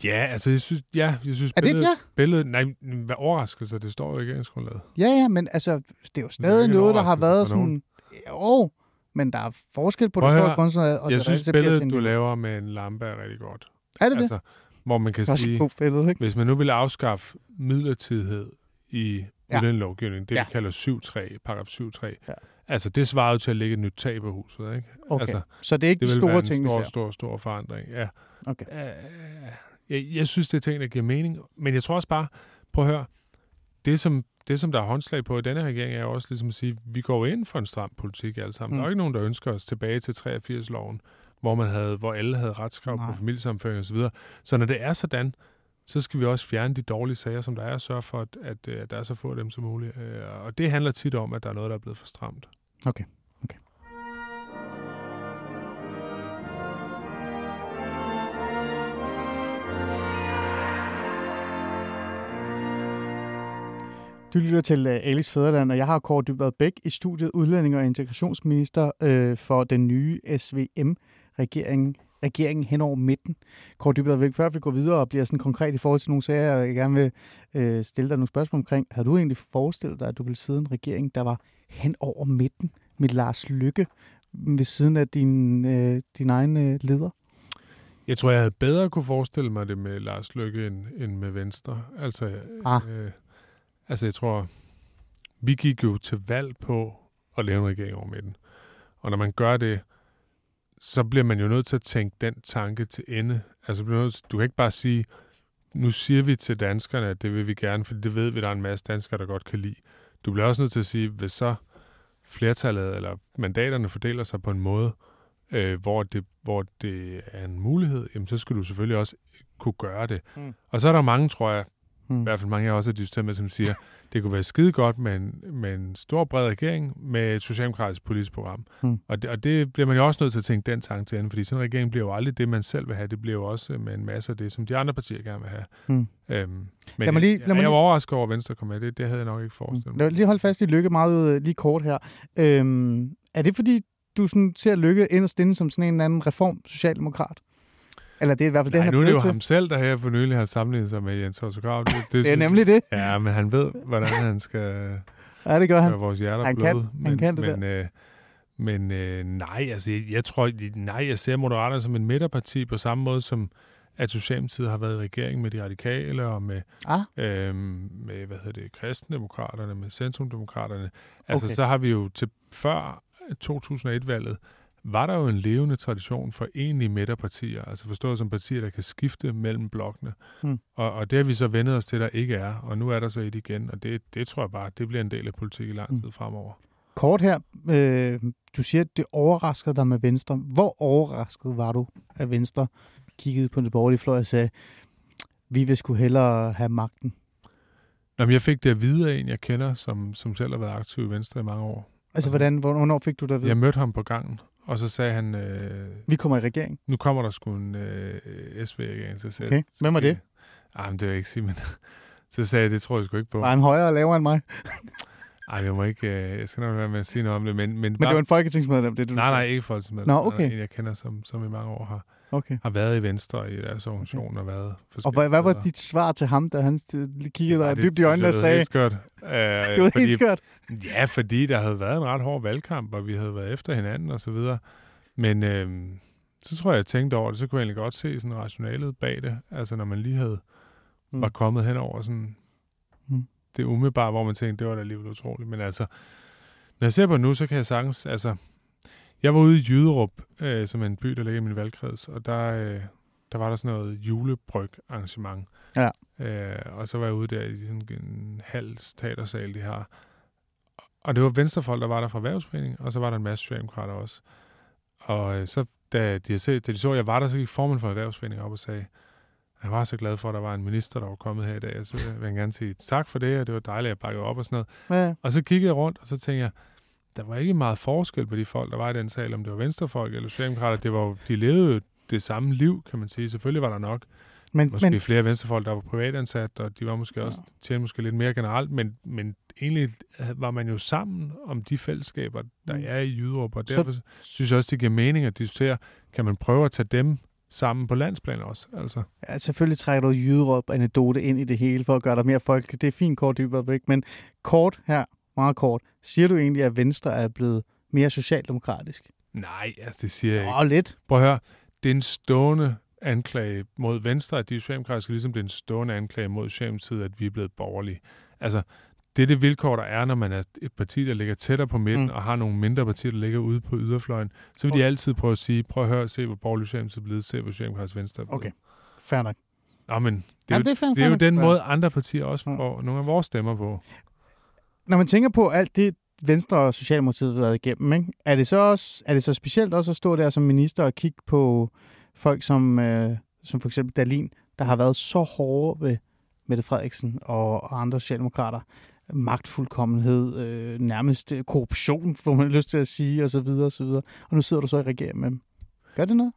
Ja, altså jeg synes, ja, jeg synes Er det et billedet, ja? billedet, nej, hvad overraskelse, det står jo i regeringsgrundlaget. Ja, ja, men altså, det er jo er stadig ikke en noget, der har været sådan... Jo, men der er forskel på det høre, kunstner og jeg det synes, til billedet, du laver med en lampe er rigtig godt. Er det det? Altså, hvor man kan Det er sige, billede, ikke? hvis man nu vil afskaffe midlertidighed i Ja. udlændingelovgivningen, det Ja. vi kalder 7.3, paragraf 7.3, Ja. altså det svarer jo til at lægge et nyt tag på huset, ikke? Okay, Altså, så det er ikke det de vil store være ting, vi stor, ser. stor, stor forandring, ja. Okay. Øh, jeg, jeg synes, det er ting, der giver mening. Men jeg tror også bare, prøv at høre, det, som, det, som der er håndslag på i denne regering, er jo også ligesom at sige, vi går ind for en stram politik alle sammen. Mm. Der er jo ikke nogen, der ønsker os tilbage til 83-loven, hvor, man havde, hvor alle havde retskrav Nej. på familiesamføring osv. Så, så når det er sådan, så skal vi også fjerne de dårlige sager, som der er, og sørge for, at, at, at der er så få af dem som muligt. Øh, Og det handler tit om, at der er noget, der er blevet for stramt. Okay. Du lytter til uh, Alice Fæderland, og jeg har Kåre Dybvad Bæk i studiet, udlænding og integrationsminister øh, for den nye SVM-regering regeringen hen over midten. Kåre Dybvad Bæk, før vi går videre og bliver sådan konkret i forhold til nogle sager, jeg gerne vil øh, stille dig nogle spørgsmål omkring. Har du egentlig forestillet dig, at du ville sidde i en regering, der var hen over midten med Lars Lykke ved siden af din, øh, din egen øh, leder? Jeg tror, jeg havde bedre kunne forestille mig det med Lars Løkke end, end med Venstre. Altså, Ah. øh, altså, jeg tror, vi gik jo til valg på at lave en regering over midten. Og når man gør det, så bliver man jo nødt til at tænke den tanke til ende. Altså, du kan ikke bare sige, nu siger vi til danskerne, at det vil vi gerne, for det ved vi, der er en masse danskere, der godt kan lide. Du bliver også nødt til at sige, hvis så flertallet eller mandaterne fordeler sig på en måde, øh, hvor, det, hvor det er en mulighed, jamen så skal du selvfølgelig også kunne gøre det. Mm. Og så er der mange, tror jeg, Mm. i hvert fald mange af jer også har diskuteret med, som siger, det kunne være skide godt med en, med en stor, bred regering med et socialdemokratisk politisk program. Mm. Og, det, og det bliver man jo også nødt til at tænke den tanke til ende, fordi sådan en regering bliver jo aldrig det, man selv vil have. Det bliver jo også med en masse af det, som de andre partier gerne vil have. Mm. Øhm, men Lad mig lige- jeg, lad mig jeg lige- var overrasket over, at Venstre kom med. Det, det havde jeg nok ikke forestillet Mm. Lad mig lige holde fast i Lykke meget øh, lige kort her. Øhm, er det fordi, du sådan ser Lykke ind og stinde som sådan en eller anden reform-socialdemokrat? Eller det er i hvert fald det, Nej, han nu er det jo til. ham selv, der her for nylig har sammenlignet sig med Jens Otto Krav. Det, det, Det er nemlig det. Ja, men han ved, hvordan han skal Ja, det gør han. vores hjerter Han bløde. kan- han men, kan det men, øh, men øh, nej, altså jeg, jeg tror, nej, jeg ser Moderaterne som en midterparti på samme måde som at Socialdemokratiet har været i regering med de radikale og med, Ah. øhm, med hvad hedder det, kristendemokraterne, med centrumdemokraterne. Altså Okay. så har vi jo til før 2001-valget, var der jo en levende tradition for egentlige midterpartier, altså forstået som partier, der kan skifte mellem blokkene. Hmm. Og, og det har vi så vendet os til, der ikke er, og nu er der så et igen, og det, det tror jeg bare, det bliver en del af politik i lang Hmm. tid fremover. Kort her. Øh, du siger, at det overraskede dig med Venstre. Hvor overrasket var du, at Venstre kiggede på det borgerlige fløj og sagde, vi vil sgu hellere have magten? Nå, men jeg fik det at vide af en, jeg kender, som, som selv har været aktiv i Venstre i mange år. Altså, hvordan, hvornår fik du det at vide? Jeg mødte ham på gangen, og så sagde han, øh, Vi kommer i regering. nu kommer der sgu en øh, SV-regering. Så sagde Okay. Hvem var det? Ej, men det vil jeg ikke sige, men så sagde jeg, det tror jeg sgu ikke på. Var han højere og lavere end mig? Ej, jeg må ikke, øh, jeg skal nok være med at sige noget om det, men... Men, Men det var en folketingsmedlem, det du Nej, nej, ikke folketingsmedlem. Nå, Der er okay. En, jeg kender, som, som i mange år har, Okay. har været i Venstre i deres organisation og været Og hvad, hvad var dit svar til ham, da han kiggede dig det dybt i øjnene og synes jeg sagde, Helt skørt. Øh, det var fordi, helt skørt? Ja, fordi der havde været en ret hård valgkamp, og vi havde været efter hinanden og så videre. Men øh, så tror jeg, jeg tænkte over det, så kunne jeg egentlig godt se sådan rationalet bag det. Altså når man lige havde Mm. var kommet hen over sådan Mm. det umiddelbare, hvor man tænkte, det var da alligevel utroligt. Men altså, når jeg ser på det nu, så kan jeg sagtens, altså, jeg var ude i Jyderup, øh, som er en by, der ligger i min valgkreds, og der, øh, der var der sådan noget julebryg arrangement. Ja. Øh, og så var jeg ude der i sådan en halv teatersal, de har. Og det var venstrefolk, der var der fra Erhvervsforeningen, og så var der en masse socialdemokrater også. Og øh, så, da de, set, da de så, at jeg var der, så gik formanden for Erhvervsforeningen op og sagde, jeg var så glad for, at der var en minister, der var kommet her i dag, og så vil jeg gerne sige tak for det, og det var dejligt, at jeg bakkede op og sådan noget. Ja. Og så kiggede jeg rundt, og så tænkte jeg, der var ikke meget forskel på de folk, der var i den sal, om det var venstrefolk eller socialdemokrater. Det var, de levede det samme liv, kan man sige. Selvfølgelig var der nok Men, måske men, flere venstrefolk, der var privatansat, og de var måske også tjente måske lidt mere generelt, men, men egentlig var man jo sammen om de fællesskaber, der Mm. er i Jyderup, og Så- derfor synes jeg også, det giver mening at diskutere, kan man prøve at tage dem sammen på landsplan også? Altså. ja, selvfølgelig trækker du Jyderup anekdote ind i det hele, for at gøre dig mere folkeligt. Det er fint kort dybere væk, men kort her, meget kort, siger du egentlig, at Venstre er blevet mere socialdemokratisk? Nej, altså det siger jeg ikke. Åh, lidt. Prøv at høre, det er en stående anklage mod Venstre, at de er socialdemokratiske, ligesom det er en stående anklage mod Socialdemokratiet, at vi er blevet borgerlige. Altså, det er det vilkår, der er, når man er et parti, der ligger tættere på midten, Mm. og har nogle mindre partier, der ligger ude på yderfløjen. Så vil de altid prøve at sige, prøv at høre, se hvor borgerlig Socialdemokratiet er blevet, se hvor Socialdemokratisk Venstre er blevet. Okay. Fair nok. Nå, men det er, Jamen, jo, det er fandme det er jo den Ja. måde, andre partier også Ja. får nogle af vores stemmer på. Når man tænker på alt det, Venstre og Socialdemokratiet har været igennem, ikke? Er, det så også, er det så specielt også at stå der som minister og kigge på folk som, øh, som for eksempel Dalin, der har været så hårde ved Mette Frederiksen og, og andre socialdemokrater? Magtfuldkommenhed, øh, nærmest øh, korruption, får man lyst til at sige, og så videre, og så videre. Og nu sidder du så i regeringen med dem. Gør det noget?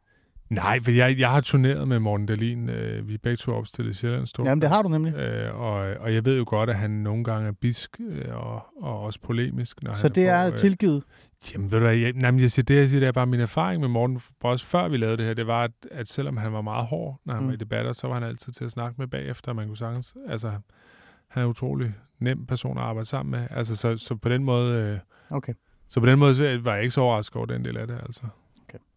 Nej, for jeg, jeg har turneret med Morten Dahlin. Øh, vi er begge to opstillet i Sjællands Storkreds. Jamen, det har du nemlig. Øh, og, og jeg ved jo godt, at han nogle gange er bisk øh, og, og også polemisk. Når Så han det på, er tilgivet. Jamen, ved du hvad, jeg, nej, men jeg siger, det, jeg siger, det er bare min erfaring med Morten, også før vi lavede det her, det var, at, at selvom han var meget hård, når han Mm. mm. var i debatter, så var han altid til at snakke med bagefter, man kunne sagtens, altså, han er en utrolig nem person at arbejde sammen med. Altså, så, så på den måde, øh, Okay. så på den måde var jeg ikke så overrasket over den del af det, altså.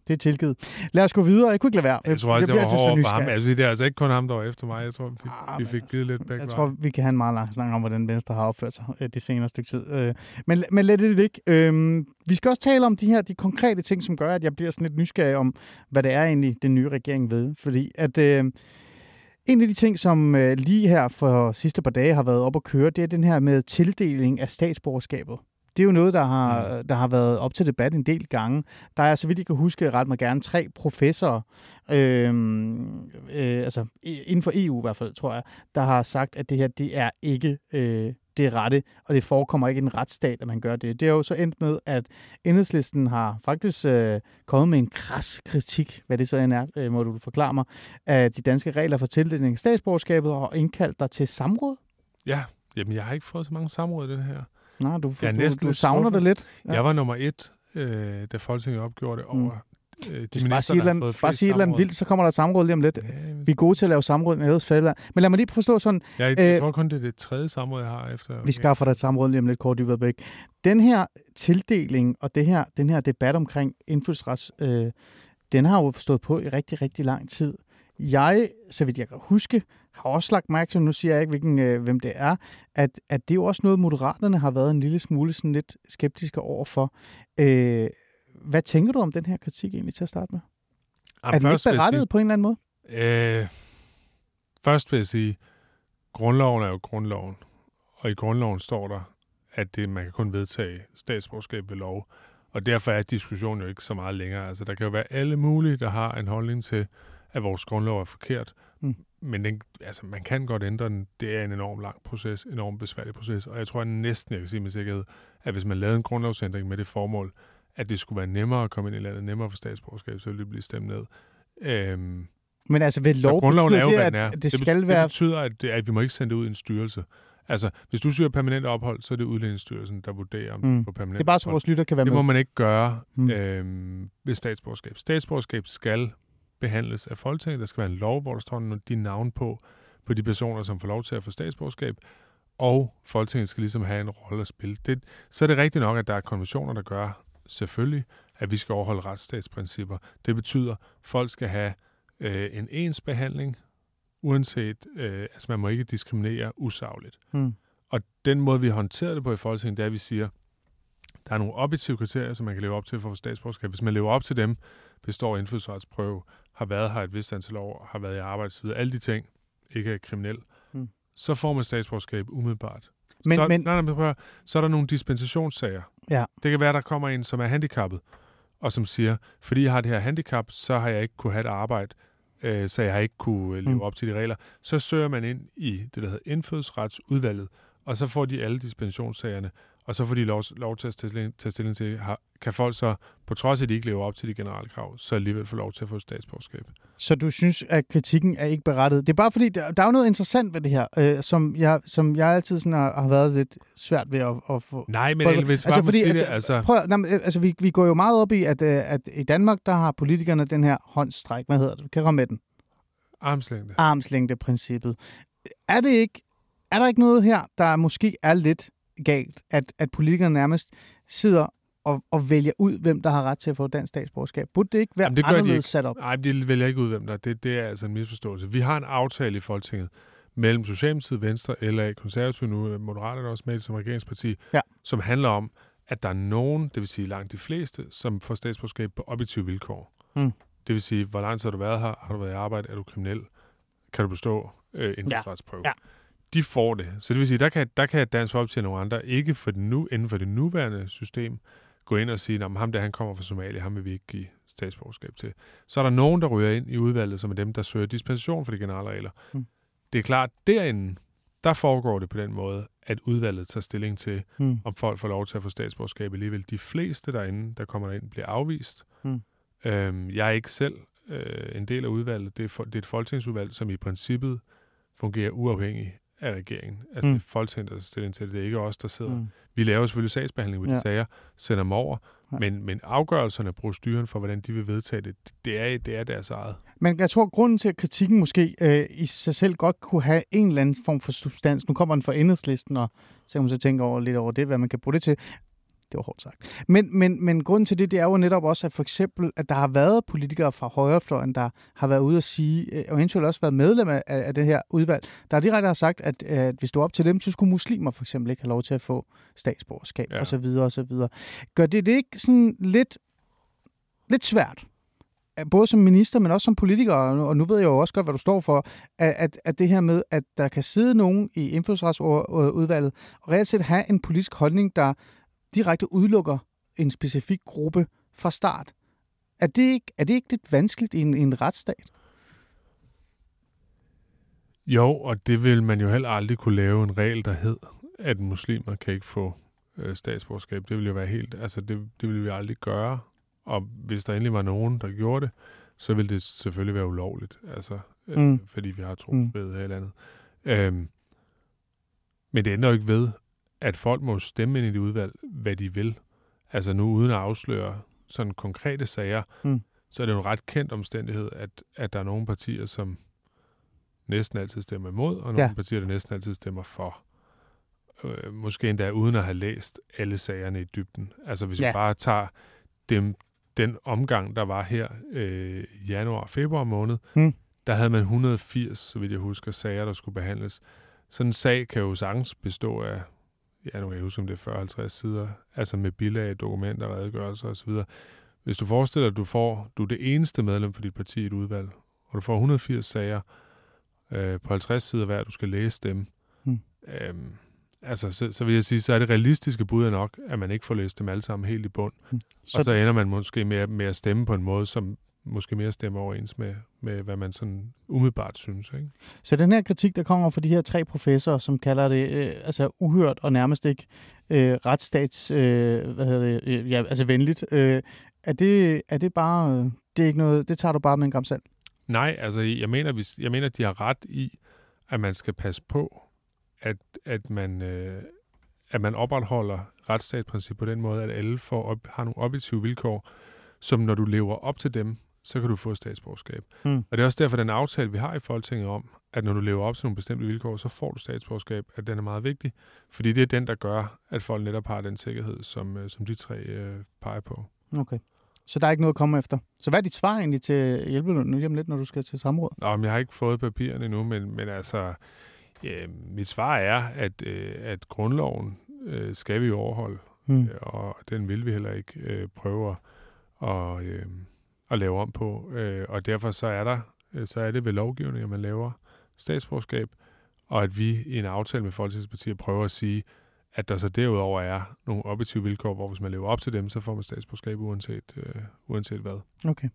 Det er tilgivet. Lad os gå videre. Jeg kunne ikke lade være. Jeg tror også, det bliver var hårdt for ham. Altså, det er altså ikke kun ham, der var efter mig. Jeg tror, vi, Ah, vi fik altså, givet lidt begge Jeg veje. tror, vi kan have en meget lang snak om, hvordan Venstre har opført sig øh, det senere stykke tid. Øh, Men, men lad det ligge. Øhm, Vi skal også tale om de her de konkrete ting, som gør, at jeg bliver sådan lidt nysgerrig om, hvad det er egentlig, den nye regering ved. Fordi at øh, en af de ting, som øh, lige her for sidste par dage har været op at køre, det er den her med tildeling af statsborgerskabet. Det er jo noget, der har, der har været op til debat en del gange. Der er, så vidt jeg kan huske, ret mig gerne, tre professorer, øh, øh, altså inden for EU i hvert fald, tror jeg, der har sagt, at det her, det er ikke øh, det rette, og det forekommer ikke i en retsstat, at man gør det. Det er jo så endt med, at enhedslisten har faktisk øh, kommet med en kras kritik, hvad det så end er, øh, må du forklare mig, af de danske regler for tildeling af statsborgerskabet, og indkaldt dig til samråd. Ja, jamen jeg har ikke fået så mange samråd i det her. Nej, du, Jeg du, næsten du lidt savner det lidt. Ja. Ja. Jeg var nummer et, øh, da Folketinget opgjorde det Mm. over øh, de Du bare sige, et andet, bare flest sige et eller andet vildt, så kommer der et samråd lige om lidt. Ja, Vi er gode til at lave samråd Ædes Fælder. Men lad mig lige forstå sådan, jeg, øh, jeg tror kun, det er det tredje samråd, jeg har efter. vi skaffer dig et samråd lige om lidt, Kåre Dybvad Den her tildeling og det her, den her debat omkring indfødsrets, øh, den har jo stået på i rigtig, rigtig lang tid. Jeg, så vidt jeg kan huske, har også lagt mærke til, nu siger jeg ikke, hvilken, øh, hvem det er, at, at det er jo også noget, Moderaterne har været en lille smule sådan lidt skeptiske overfor. Øh, hvad tænker du om den her kritik egentlig til at starte med? Jamen, er den ikke berettiget på en eller anden måde? Sige, øh, først vil jeg sige, grundloven er jo grundloven. Og i grundloven står der, at det, man kan kun vedtage statsborgerskab ved lov. Og derfor er diskussionen jo ikke så meget længere. Altså, der kan jo være alle mulige, der har en holdning til, at vores grundlov er forkert. Mm. Men den, altså, man kan godt ændre den. Det er en enorm lang proces, en enorm besværlig proces. Og jeg tror at næsten, jeg kan sige med sikkerhed, at hvis man lavede en grundlovsændring med det formål, at det skulle være nemmere at komme ind i landet, nemmere for statsborgerskab, så ville det blive stemt ned. Øhm, Men altså ved lov grundloven er betyder jo, det, at, er. at det skal være... Det betyder, at, det, at vi må ikke sende det ud i en styrelse. Altså, hvis du søger permanent ophold, så er det Udlændingsstyrelsen, der vurderer, om Mm. du får permanent Det er bare så ophold. vores lytter kan være Det med. må man ikke gøre Mm. øhm, ved statsborgerskab. Statsborgerskab skal behandles af Folketinget. Der skal være en lov, hvor der står de navn på, på de personer, som får lov til at få statsborgerskab. Og Folketinget skal ligesom have en rolle at spille. Det, så er det rigtigt nok, at der er konventioner, der gør selvfølgelig, at vi skal overholde retsstatsprincipper. Det betyder, at folk skal have øh, en ens behandling, uanset, øh, altså man må ikke diskriminere usagligt. Mm. Og den måde, vi har håndteret det på i Folketinget, det er, at vi siger, der er nogle objektive kriterier, som man kan leve op til for at få statsborgerskab. Hvis man lever op til dem, består indfødsretsprøve, har været her et vist antal år, har været i arbejde osv., alle de ting, ikke er kriminel, Mm. så får man statsborgerskab umiddelbart. Men- så, men- nej, nej, prøv, så er der nogle dispensationssager. Ja. Det kan være, der kommer en, som er handicappet, og som siger, fordi jeg har det her handicap, så har jeg ikke kunne have et arbejde, øh, så jeg har ikke kunne øh, leve Mm. op til de regler. Så søger man ind i det, der hedder indfødsretsudvalget, og så får de alle dispensationssagerne, og så får de lov, lov til at tage stilling, til, har, kan folk så, på trods af, at de ikke lever op til de generelle krav, så alligevel få lov til at få et statsborgerskab. Så du synes, at kritikken er ikke berettiget. Det er bare fordi, der, der er jo noget interessant ved det her, øh, som, jeg, som jeg altid sådan har, har været lidt svært ved at, at få... Nej, men hvis altså, altså, fordi, sige det, altså, altså, Prøv, nej, men, øh, altså, vi, vi går jo meget op i, at, øh, at i Danmark, der har politikerne den her håndstræk. Hvad hedder det? Kan komme med den. armslængde. Armslængdeprincippet. Er det ikke... Er der ikke noget her, der måske er lidt galt, at, at politikerne nærmest sidder og, og vælger ud, hvem der har ret til at få dansk statsborgerskab? Burde det ikke være Jamen, det gør de anderledes ikke. sat op? Nej, de vælger ikke ud, hvem der er. det, det er altså en misforståelse. Vi har en aftale i Folketinget mellem Socialdemokratiet, Venstre, LA, Konservative, nu er Moderaterne også med som regeringsparti, Ja. som handler om, at der er nogen, det vil sige langt de fleste, som får statsborgerskab på objektive vilkår. Mm. Det vil sige, hvor lang tid har du været her? Har du været i arbejde? Er du kriminel? kan du bestå øh, indfødsretsprøve. Ja. Ja. De får det. Så det vil sige, der kan, der kan Dansk Folkeparti og nogle andre ikke for den nu, inden for det nuværende system gå ind og sige, at ham der han kommer fra Somalia, ham vil vi ikke give statsborgerskab til. Så er der nogen, der ryger ind i udvalget, som er dem, der søger dispensation for de generelle regler. Mm. Det er klart, derinde, der foregår det på den måde, at udvalget tager stilling til, Mm. om folk får lov til at få statsborgerskab alligevel. De fleste derinde, der kommer ind, bliver afvist. Mm. Øhm, jeg er ikke selv øh, en del af udvalget. Det er, for, det er et folketingsudvalg, som i princippet fungerer uafhængig af regeringen. Altså Mm. det er Folketinget, der stilling til det. Det er ikke os, der sidder. Mm. Vi laver selvfølgelig sagsbehandling de Ja. ja. sager, sender dem over, Ja. men, men afgørelserne og proceduren for, hvordan de vil vedtage det, det er, det er deres eget. Men jeg tror, grunden til, at kritikken måske øh, i sig selv godt kunne have en eller anden form for substans, nu kommer den fra enhedslisten, og så kan man så tænke over lidt over det, hvad man kan bruge det til. Det var hårdt sagt. Men, men, men grunden til det, det er jo netop også, at for eksempel, at der har været politikere fra højrefløjen, der har været ude at sige, øh, og eventuelt også været medlem af, af det her udvalg, der direkte har sagt, at, at hvis du er op til dem, så skulle muslimer for eksempel ikke have lov til at få statsborgerskab, ja. Ja. og så videre, og så videre. Gør det det ikke sådan lidt, lidt svært både som minister, men også som politiker, og nu, og nu ved jeg jo også godt, hvad du står for, at, at, at det her med, at der kan sidde nogen i indfødsretsudvalget og reelt set have en politisk holdning, der direkte udelukker en specifik gruppe fra start. Er det ikke, er det ikke lidt vanskeligt i en, i en retsstat? Jo, og det vil man jo heller aldrig kunne lave en regel, der hed, at muslimer kan ikke få øh, statsborgerskab. Det ville jo være helt, altså det, det ville vi aldrig gøre. Og hvis der endelig var nogen, der gjorde det, så ville det selvfølgelig være ulovligt. Altså, øh, Mm. mm. fordi vi har trosfrihed mm. her i landet. Øhm, men det ændrer jo ikke ved, at folk må stemme ind i det udvalg, hvad de vil. Altså nu uden at afsløre sådan konkrete sager, Mm. så er det jo en ret kendt omstændighed, at, at der er nogle partier, som næsten altid stemmer imod, og nogle Ja. partier, der næsten altid stemmer for. Øh, måske endda uden at have læst alle sagerne i dybden. Altså hvis Ja. vi bare tager dem, den omgang, der var her øh, i januar og februar måned, Mm. der havde man 180, så vidt jeg husker, sager, der skulle behandles. Sådan en sag kan jo sagtens bestå af, ja, nu kan jeg huske, om det er 40-50 sider, altså med bilag, dokumenter, redegørelser osv. Hvis du forestiller dig, at du får, du er det eneste medlem for dit parti i et udvalg, og du får 180 sager øh, på 50 sider hver, du skal læse dem, Mm. øhm, altså, så, så vil jeg sige, så er det realistiske bud nok, at man ikke får læst dem alle sammen helt i bund. Så, Og så ender man måske med, med at stemme på en måde, som måske mere stemmer overens med, med hvad man sådan umiddelbart synes. Ikke? så den her kritik, der kommer fra de her tre professorer, som kalder det øh, altså uhørt og nærmest ikke øh, retsstats, øh, hvad hedder det, øh, ja, altså venligt, øh, er, det, er det bare, øh, det er ikke noget, det tager du bare med en gram salt? Nej, altså jeg mener, hvis, jeg mener, at de har ret i, at man skal passe på, at, at, man, øh, at man opretholder retsstatsprincip på den måde, at alle får op, har nogle objektive vilkår, som når du lever op til dem, så kan du få statsborgerskab. Mm. Og det er også derfor, den aftale, vi har i Folketinget om, at når du lever op til nogle bestemte vilkår, så får du statsborgerskab, at den er meget vigtig. Fordi det er den, der gør, at folk netop har den sikkerhed, som, øh, som de tre øh, peger på. Okay. Så der er ikke noget at komme efter. Så hvad er dit svar egentlig til hjælpeløn nu hjem lidt, når du skal til samråd? Nå, men jeg har ikke fået papirerne endnu, men, men altså, ja, mit svar er, at, øh, at grundloven øh, skal vi overholde, øh, og den vil vi heller ikke øh, prøve at, og, øh, at lave om på. Øh, og derfor så er der, øh, så er det ved lovgivning, at man laver statsborgerskab, og at vi i en aftale med Folketingspartiet prøver at sige, at der så derudover er nogle objektive vilkår, hvor hvis man lever op til dem, så får man statsborgerskab uanset, øh, uanset hvad. Okay.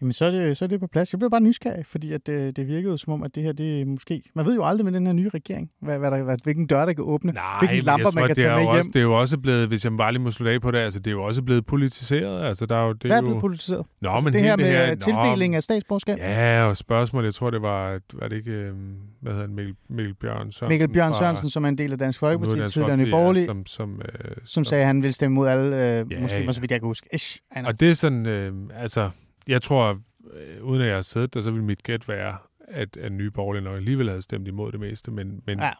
Jamen, så er, det, så er det på plads. Jeg blev bare nysgerrig, fordi at, øh, det virkede som om, at det her, det måske... Man ved jo aldrig med den her nye regering, hvad, hvad der, hvad, hvilken dør, der kan åbne. Nej, hvilke men lamper tror, man kan det tage med jo hjem. Også, det er jo også blevet, hvis jeg bare lige må slutte af på det, altså det er jo også blevet politiseret. Altså, der er jo, det Hvad er jo... blevet politiseret? Nå, altså, men det her med det her, her, tildeling af statsborgerskab? Ja, og spørgsmål, jeg tror, det var, var det ikke, øh, hvad hedder han, Mikkel, Mikkel Bjørn Sørensen? Mikkel Bjørn fra- Sørensen, som er en del af Dansk Folkeparti, Dansk tidligere Nye Borgerlige, ja, som, som, øh, som sagde, at han ville stemme mod alle øh, Ja, muslimer, ja. så vidt jeg kan huske. Ish, Og det er sådan, øh, altså, jeg tror, øh, uden at jeg har siddet der, så ville mit gæt være, at, at Nye Borgerlige nok alligevel havde stemt imod det meste, men, men, Ja.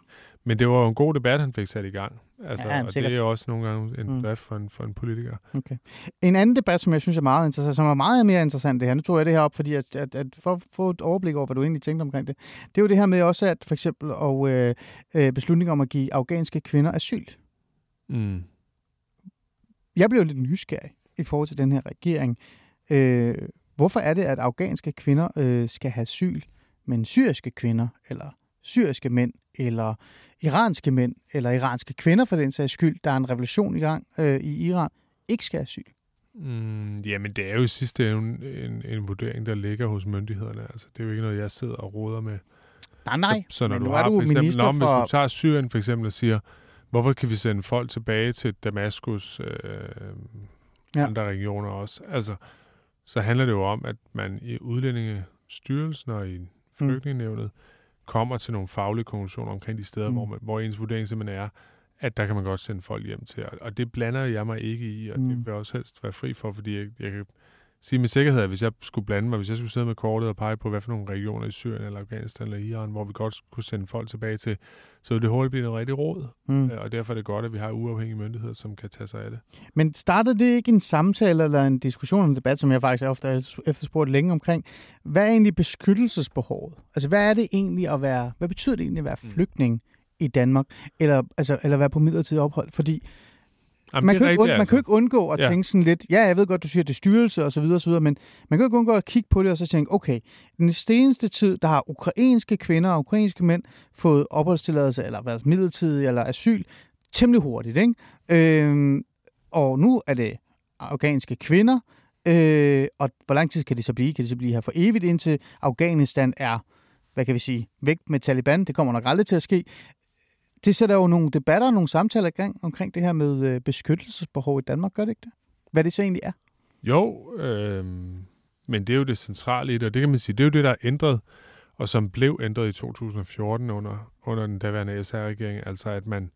men det var jo en god debat, han fik sat i gang. Altså, Ja, og det er jo også nogle gange en Mm. drift for en, for en politiker. Okay. En anden debat, som jeg synes er meget interessant, som er meget mere interessant det her, nu tog jeg det her op, fordi at, at, at for at få et overblik over, hvad du egentlig tænkte omkring det, det er jo det her med også, at for eksempel og, øh, øh, beslutning om at give afghanske kvinder asyl. Mm. Jeg blev lidt nysgerrig i forhold til den her regering. Øh, hvorfor er det, at afghanske kvinder øh, skal have asyl, men syriske kvinder, eller syriske mænd, eller iranske mænd, eller iranske kvinder for den sags skyld, der er en revolution i gang øh, i Iran, ikke skal have asyl? Mm, jamen, det er jo i sidste ende en, en, vurdering, der ligger hos myndighederne. Altså, det er jo ikke noget, jeg sidder og råder med. Nej, nej. Så, så når men du har er du for eksempel, når, hvis for... du tager Syrien for eksempel og siger, hvorfor kan vi sende folk tilbage til Damaskus, øh, ja. andre regioner også? Altså, så handler det jo om, at man i udlændingestyrelsen og i flygtningenævnet kommer til nogle faglige konklusioner omkring de steder, Mm. hvor, man, hvor ens vurdering simpelthen er, at der kan man godt sende folk hjem til. Og- det blander jeg mig ikke i, og. Mm. det vil jeg også helst være fri for, fordi jeg, jeg kan sige med sikkerhed, at hvis jeg skulle blande mig, hvis jeg skulle sidde med kortet og pege på, hvad for nogle regioner i Syrien eller Afghanistan eller Iran, hvor vi godt kunne sende folk tilbage til, så ville det hurtigt blive noget rigtig råd. Mm. Øh, Og derfor er det godt, at vi har uafhængige myndigheder, som kan tage sig af det. Men startede det ikke en samtale eller en diskussion, en debat, som jeg faktisk ofte har efterspurgt længe omkring? Hvad er egentlig beskyttelsesbehovet? Altså, hvad er det egentlig at være, hvad betyder det egentlig at være Mm. flygtning i Danmark? Eller, altså, eller være på midlertidig ophold? Fordi Jamen, man kan, er ikke, rigtigt, und, man kan jo ikke undgå at Ja. tænke sådan lidt, ja, jeg ved godt, du siger, det er styrelse og så videre, og så videre, men man kan jo ikke undgå at kigge på det og så tænke, okay, den seneste tid, der har ukrainske kvinder og ukrainske mænd fået opholdstilladelse, eller været midlertidig, eller asyl, temmelig hurtigt, ikke? Øhm, og nu er det afghanske kvinder, øh, og hvor lang tid kan det så blive? Kan det så blive her for evigt, indtil Afghanistan er, hvad kan vi sige, væk med Taliban? Det kommer nok aldrig til at ske. Det sætter jo nogle debatter og nogle samtaler i gang omkring det her med øh, beskyttelsesbehov i Danmark, gør det ikke det? Hvad det så egentlig er? Jo, øh, men det er jo det centrale i det, og det kan man sige, det er jo det, der er ændret, og som blev ændret i 2014 under, under den daværende SR-regering, altså at man,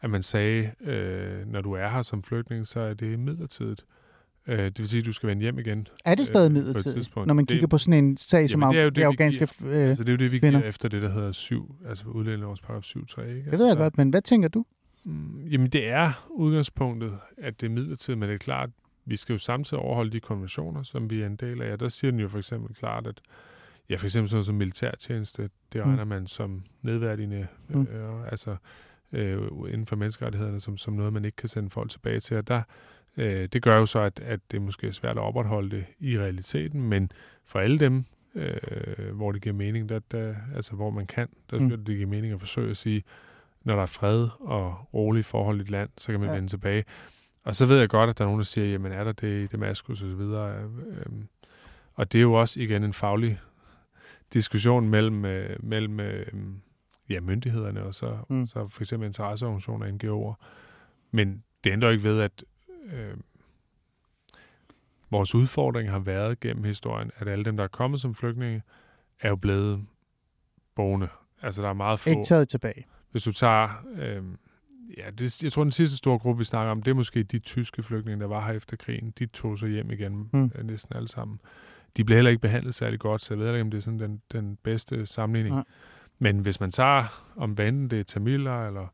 at man sagde, øh, når du er her som flygtning, så er det midlertidigt. Øh, det vil sige, at du skal vende hjem igen. Er det stadig Øh, midlertidigt, når man Det- kigger på sådan en sag som Jamen, det er jo det, afghanske... Øh, Altså, det er jo det, vi kvinder. giver efter det, der hedder 7, altså udlændingelovens paragraf 7.3, ikke? det ved jeg altså, godt, men hvad tænker du? Mm, Jamen, det er udgangspunktet, at det er midlertidigt, men det er klart, vi skal jo samtidig overholde de konventioner, som vi er en del af. Og der siger den jo for eksempel klart, at ja, for eksempel sådan noget som militærtjeneste, det Mm. regner man som nedværdigende, Mm. mm. øh, altså øh, inden for menneskerettighederne, som, som noget, man ikke kan sende folk tilbage til. Og der, øh, det gør jo så, at, at det måske er svært at opretholde det i realiteten, men for alle dem, øh, hvor det giver mening, der, der, altså hvor man kan, der Mm. synes jeg, det giver mening at forsøge at sige, når der er fred og rolige forhold i et land, så kan man Ja. vende tilbage. Og så ved jeg godt, at der er nogen, der siger, jamen er der det i Damaskus og så videre. Øhm, og det er jo også igen en faglig diskussion mellem, øh, mellem øh, ja, myndighederne og så, Mm. mm. så for eksempel interesseorganisationer og NGO'er. Men det ændrer jo ikke ved, at øh, vores udfordring har været gennem historien, at alle dem, der er kommet som flygtninge, er jo blevet boende. Altså der er meget få. Ikke taget tilbage. Hvis du tager, øh, ja, det, jeg tror den sidste store gruppe, vi snakker om, det er måske de tyske flygtninge, der var her efter krigen. De tog sig hjem igen, Mm. øh, næsten alle sammen. De blev heller ikke behandlet særlig godt, så jeg ved ikke, om det er sådan den, den bedste sammenligning. Nej. Men hvis man tager, om enten det er tamiler, eller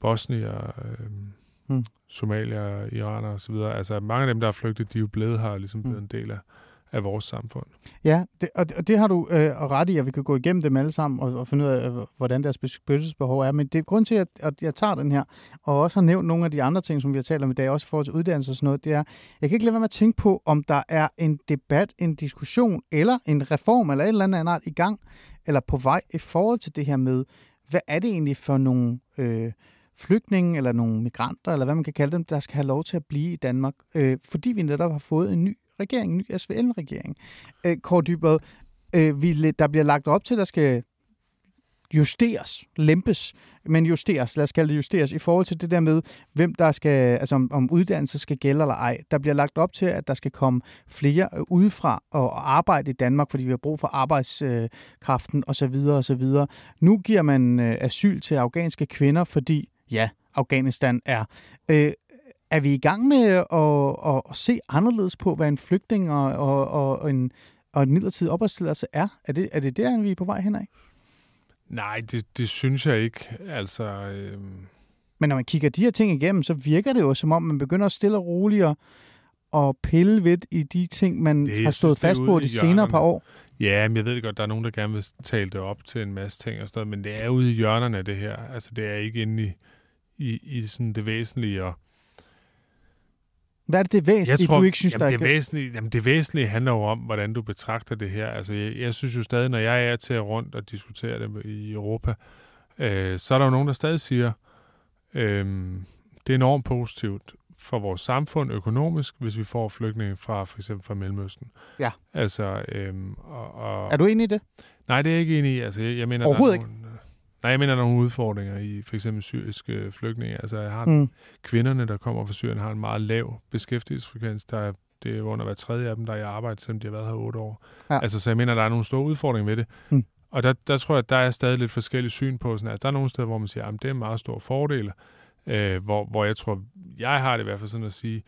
bosnier, øh, Mm. mm. somalier, iraner osv., altså mange af dem, der er flygtet, de er jo blevet her, ligesom blevet Mm. en del af, af vores samfund. Ja, det, og, det- og det har du øh, ret i, at vi kan gå igennem dem alle sammen og, og finde ud af, øh, hvordan deres beskyttelsesbehov er. Men det er grund til, at, at jeg tager den her, og også har nævnt nogle af de andre ting, som vi har talt om i dag, også i forhold til uddannelse og sådan noget, det er, jeg kan ikke lade være med at tænke på, om der er en debat, en diskussion, eller en reform, eller et eller andet andet i gang, eller på vej i forhold til det her med, hvad er det egentlig for nogle øh, flygtninge, eller nogle migranter, eller hvad man kan kalde dem, der skal have lov til at blive i Danmark, øh, fordi vi netop har fået en ny regering, en ny SVL-regering. Øh, Kåre Dybvad, øh, vi, der bliver lagt op til, at der skal justeres, lempes, men justeres, lad os kalde det justeres, i forhold til det der med, hvem der skal, altså om, om uddannelse skal gælde eller ej. Der bliver lagt op til, at der skal komme flere øh, udefra og arbejde i Danmark, fordi vi har brug for arbejdskraften øh, osv. osv. Nu giver man øh, asyl til afghanske kvinder, fordi, ja, Afghanistan er. Øh, er vi i gang med at, at, at se anderledes på, hvad en flygtning og, og, og, en, og en midlertidig opholdstilladelse er? Er det, er det der, vi er på vej henad? Nej, det, det synes jeg ikke. Altså, øh, Men når man kigger de her ting igennem, så virker det jo som om, man begynder at stille og roligt og, og pille ved i de ting, man Det- har stået synes, fast på de senere par år. Ja, men jeg ved godt, der er nogen, der gerne vil tale det op til en masse ting og sådan noget, men det er ude i hjørnerne det her. Altså, det er ikke inde i, i, i sådan det væsentlige. Og, Hvad er det, det væsentlige, du ikke synes, jamen, der det, væsentlige, jamen, det væsentlige handler jo om, hvordan du betragter det her. Altså, jeg, jeg synes jo stadig, når jeg er til rundt og diskuterer det i Europa, øh, så er der jo nogen, der stadig siger, øh, det er enormt positivt for vores samfund økonomisk, hvis vi får flygtninge fra for eksempel fra Mellemøsten. Ja. Altså, øhm, og, og, Er du enig i det? Nej, det er jeg ikke enig i. Altså, jeg, jeg mener, Overhovedet der er nogle, Nej, jeg mener, der er nogle udfordringer i for eksempel syriske flygtninge. Altså, jeg har Mm. kvinderne, der kommer fra Syrien, har en meget lav beskæftigelsesfrekvens. Der er, det er under hver tredje af dem, der er i arbejde, selvom de har været her otte år. Ja. Altså, så jeg mener, der er nogle store udfordringer ved det. Mm. Og der, der tror jeg, at der er stadig lidt forskellige syn på. Sådan, at der er nogle steder, hvor man siger, at det er en meget stor fordel. Øh, hvor, hvor jeg tror, jeg har det i hvert fald sådan at sige,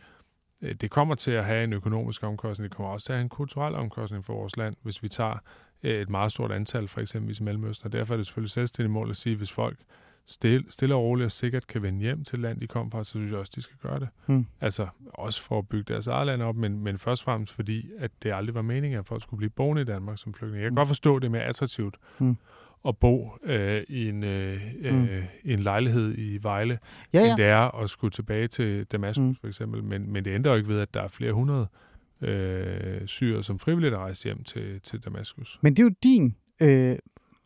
øh, det kommer til at have en økonomisk omkostning. Det kommer også til at have en kulturel omkostning for vores land, hvis vi tager et meget stort antal, for eksempel i Mellemøsten. Og derfor er det selvfølgelig selvstændigt mål at sige, hvis folk stille, stille og roligt og sikkert kan vende hjem til land, de kom fra, så synes jeg også, de skal gøre det. Mm. Altså også for at bygge deres eget land op, men, men først og fremmest fordi, at det aldrig var meningen, at folk skulle blive boende i Danmark som flygtninge. Jeg kan Mm. godt forstå, det er mere attraktivt Mm. at bo øh, i, en, øh, øh, Mm. i en lejlighed i Vejle, Ja, end ja. det er at skulle tilbage til Damaskus mm. for eksempel. Men, men det ændrer jo ikke ved, at der er flere hundrede øh, syre, som frivilligt er rejst hjem til, til Damaskus. Men det er jo din øh,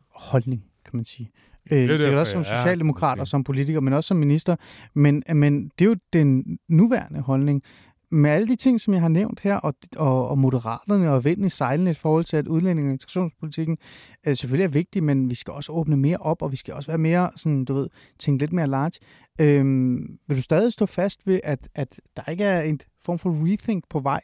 holdning, kan man sige. Øh, er det er derfor, også som er socialdemokrat måske. og som politiker, men også som minister. Men, men det er jo den nuværende holdning. Med alle de ting, som jeg har nævnt her, og, og, og moderaterne og vinden i sejlene i forhold til, at udlænding- og integrationspolitikken øh, selvfølgelig er vigtig, men vi skal også åbne mere op, og vi skal også være mere, sådan, du ved, tænke lidt mere large. Øhm, vil du stadig stå fast ved, at, at der ikke er en form for rethink på vej?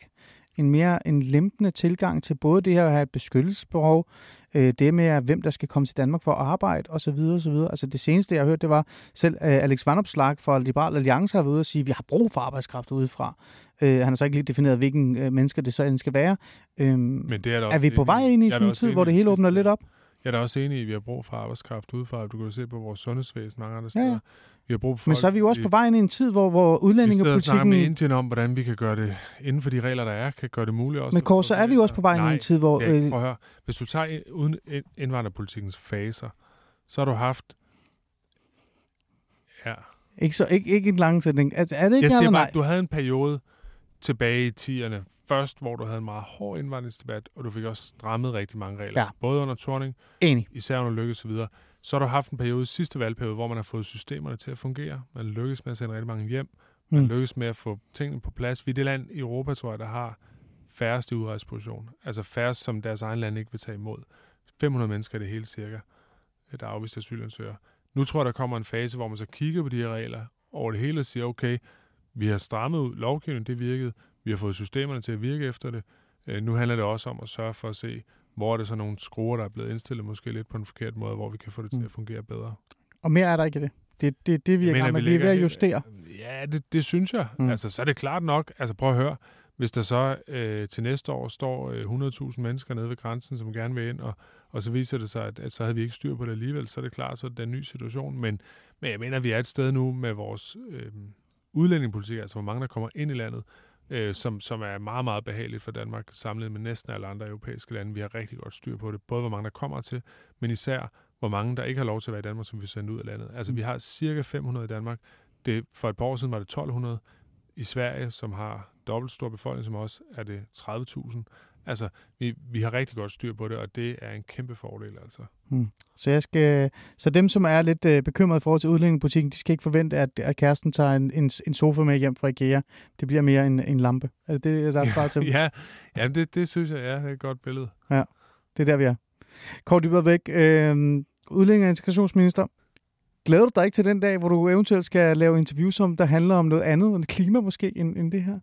En mere en lempende tilgang til både det her at have et beskyttelsesbehov, øh, det med, hvem der skal komme til Danmark for at arbejde osv. osv. Altså det seneste, jeg har hørt, det var selv øh, Alex Vanopslag fra Liberal Alliance har været ude og sige, at vi har brug for arbejdskraft udefra. Øh, han har så ikke lige defineret, hvilken øh, mennesker det så end skal være. Øhm, Men det er, er vi på vej ind i sådan da en tid, hvor det hele åbner lidt op? Jeg er da også enig i, at vi har brug for arbejdskraft udefra. Du kan jo se på vores sundhedsvæsen mange andre Ja, steder. ja. Vi har brug for Men folk så er vi jo også på vej ind i en tid, hvor, hvor Vi sidder med udlændingepolitikken... Indien om, hvordan vi kan gøre det inden for de regler, der er, kan gøre det muligt også. Men Kåre, så er vi jo også på vej ind i en tid, hvor... ikke. Øh, Prøv at høre. Hvis du tager uden ind- indvandrerpolitikkens faser, så har du haft... Ja. ikke, så, ikke, ikke en lang sætning. Altså, er det ikke Jeg ja siger bare, at du havde en periode tilbage i 10'erne, først hvor du havde en meget hård indvandringsdebat, og du fik også strammet rigtig mange regler. Ja. Både under Torning, Enig. især under Lykke osv. Så har du haft en periode, sidste valgperiode, hvor man har fået systemerne til at fungere. Man lykkes med at sende rigtig mange hjem. Man Mm. lykkes med at få tingene på plads. Vi er det land i Europa, tror jeg, der har færrest i udrejseposition. Altså færrest, som deres egen land ikke vil tage imod. 500 mennesker er det hele cirka, der er afvist asylansøgere. Nu tror jeg, der kommer en fase, hvor man så kigger på de her regler over det hele og siger, okay, vi har strammet ud lovgivningen, det virkede. Vi har fået systemerne til at virke efter det. Øh, nu handler det også om at sørge for at se, hvor er det så nogle skruer, der er blevet indstillet måske lidt på en forkert måde, hvor vi kan få det til Mm. at fungere bedre. Og mere er der ikke i det. Det er det, det, vi er gang med. vi er ved at justere. Ja, det, det synes jeg. Mm. Altså, så er det klart nok. Altså, prøv at høre. Hvis der så øh, til næste år står øh, 100.000 mennesker nede ved grænsen, som gerne vil ind, og, og så viser det sig, at, at så havde vi ikke styr på det alligevel, så er det klart, så er det en ny situation. Men, men jeg mener, at vi er et sted nu med vores øh, udlændingepolitik, altså hvor mange der kommer ind i landet, øh, som, som er meget, meget behageligt for Danmark, sammenlignet med næsten alle andre europæiske lande. Vi har rigtig godt styr på det, både hvor mange der kommer til, men især hvor mange der ikke har lov til at være i Danmark, som vi sender ud af landet. Altså Mm. vi har cirka 500 i Danmark. Det, for et par år siden var det 1200. I Sverige, som har dobbelt stor befolkning som os, er det 30.000. Altså, vi, vi har rigtig godt styr på det, og det er en kæmpe fordel, altså. Så, jeg skal, så dem, som er lidt øh, bekymrede i forhold til udlændingepolitikken, de skal ikke forvente, at, at kæresten tager en, en, en sofa med hjem fra IKEA. Det bliver mere en, en lampe. Er det det, der er svaret til ja, ja det, det synes jeg, ja, det er et godt billede. Det er der, vi er. Kåre Dybvad Væk, øh, udlænding og integrationsminister. Glæder du dig ikke til den dag, hvor du eventuelt skal lave interviews, som der handler om noget andet end klima måske, end, end det her?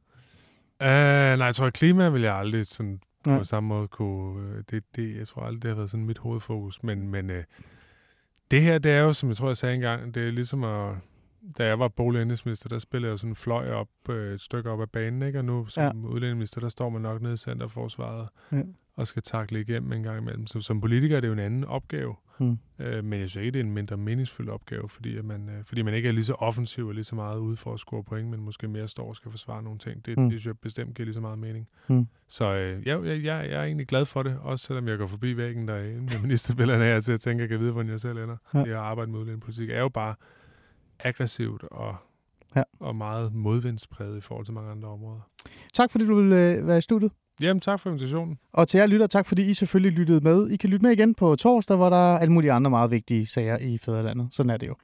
Uh, nej, jeg tror, at klima vil jeg aldrig sådan Nej. på samme måde kunne... øh, Det, det, jeg tror aldrig, det har været sådan mit hovedfokus. Men, men uh, det her, det er jo, som jeg tror, jeg sagde engang, det er ligesom at... Da jeg var bolig- og indenrigsminister, der spillede jeg jo sådan en fløj op, øh, et stykke op ad banen, ikke? Og nu som ja. udlændingeminister, der står man nok nede i centerforsvaret Ja. Og skal takle igennem en gang imellem. Så som politiker er det jo en anden opgave. Hmm. Øh, men jeg synes ikke, det er en mindre meningsfyldt opgave, fordi, at man, øh, fordi man ikke er lige så offensiv og lige så meget ude for at score point, men måske mere står og skal forsvare nogle ting. Det, Mm. mm. det synes jeg bestemt giver lige så meget mening. Mm. Så øh, jeg, jeg, jeg, jeg er egentlig glad for det, også selvom jeg går forbi væggen derinde med ministerbillerne her til at tænke, at jeg kan vide, hvordan jeg selv ender. Ja. Ja. Det at arbejde med udlændingepolitik er jo bare aggressivt og Ja. og meget modvindspræget i forhold til mange andre områder. Tak fordi du ville øh, være i studiet. Jamen, tak for invitationen. Og til jer lytter, tak fordi I selvfølgelig lyttede med. I kan lytte med igen på torsdag, hvor der er alle mulige andre meget vigtige sager i Fæderlandet. Sådan er det jo.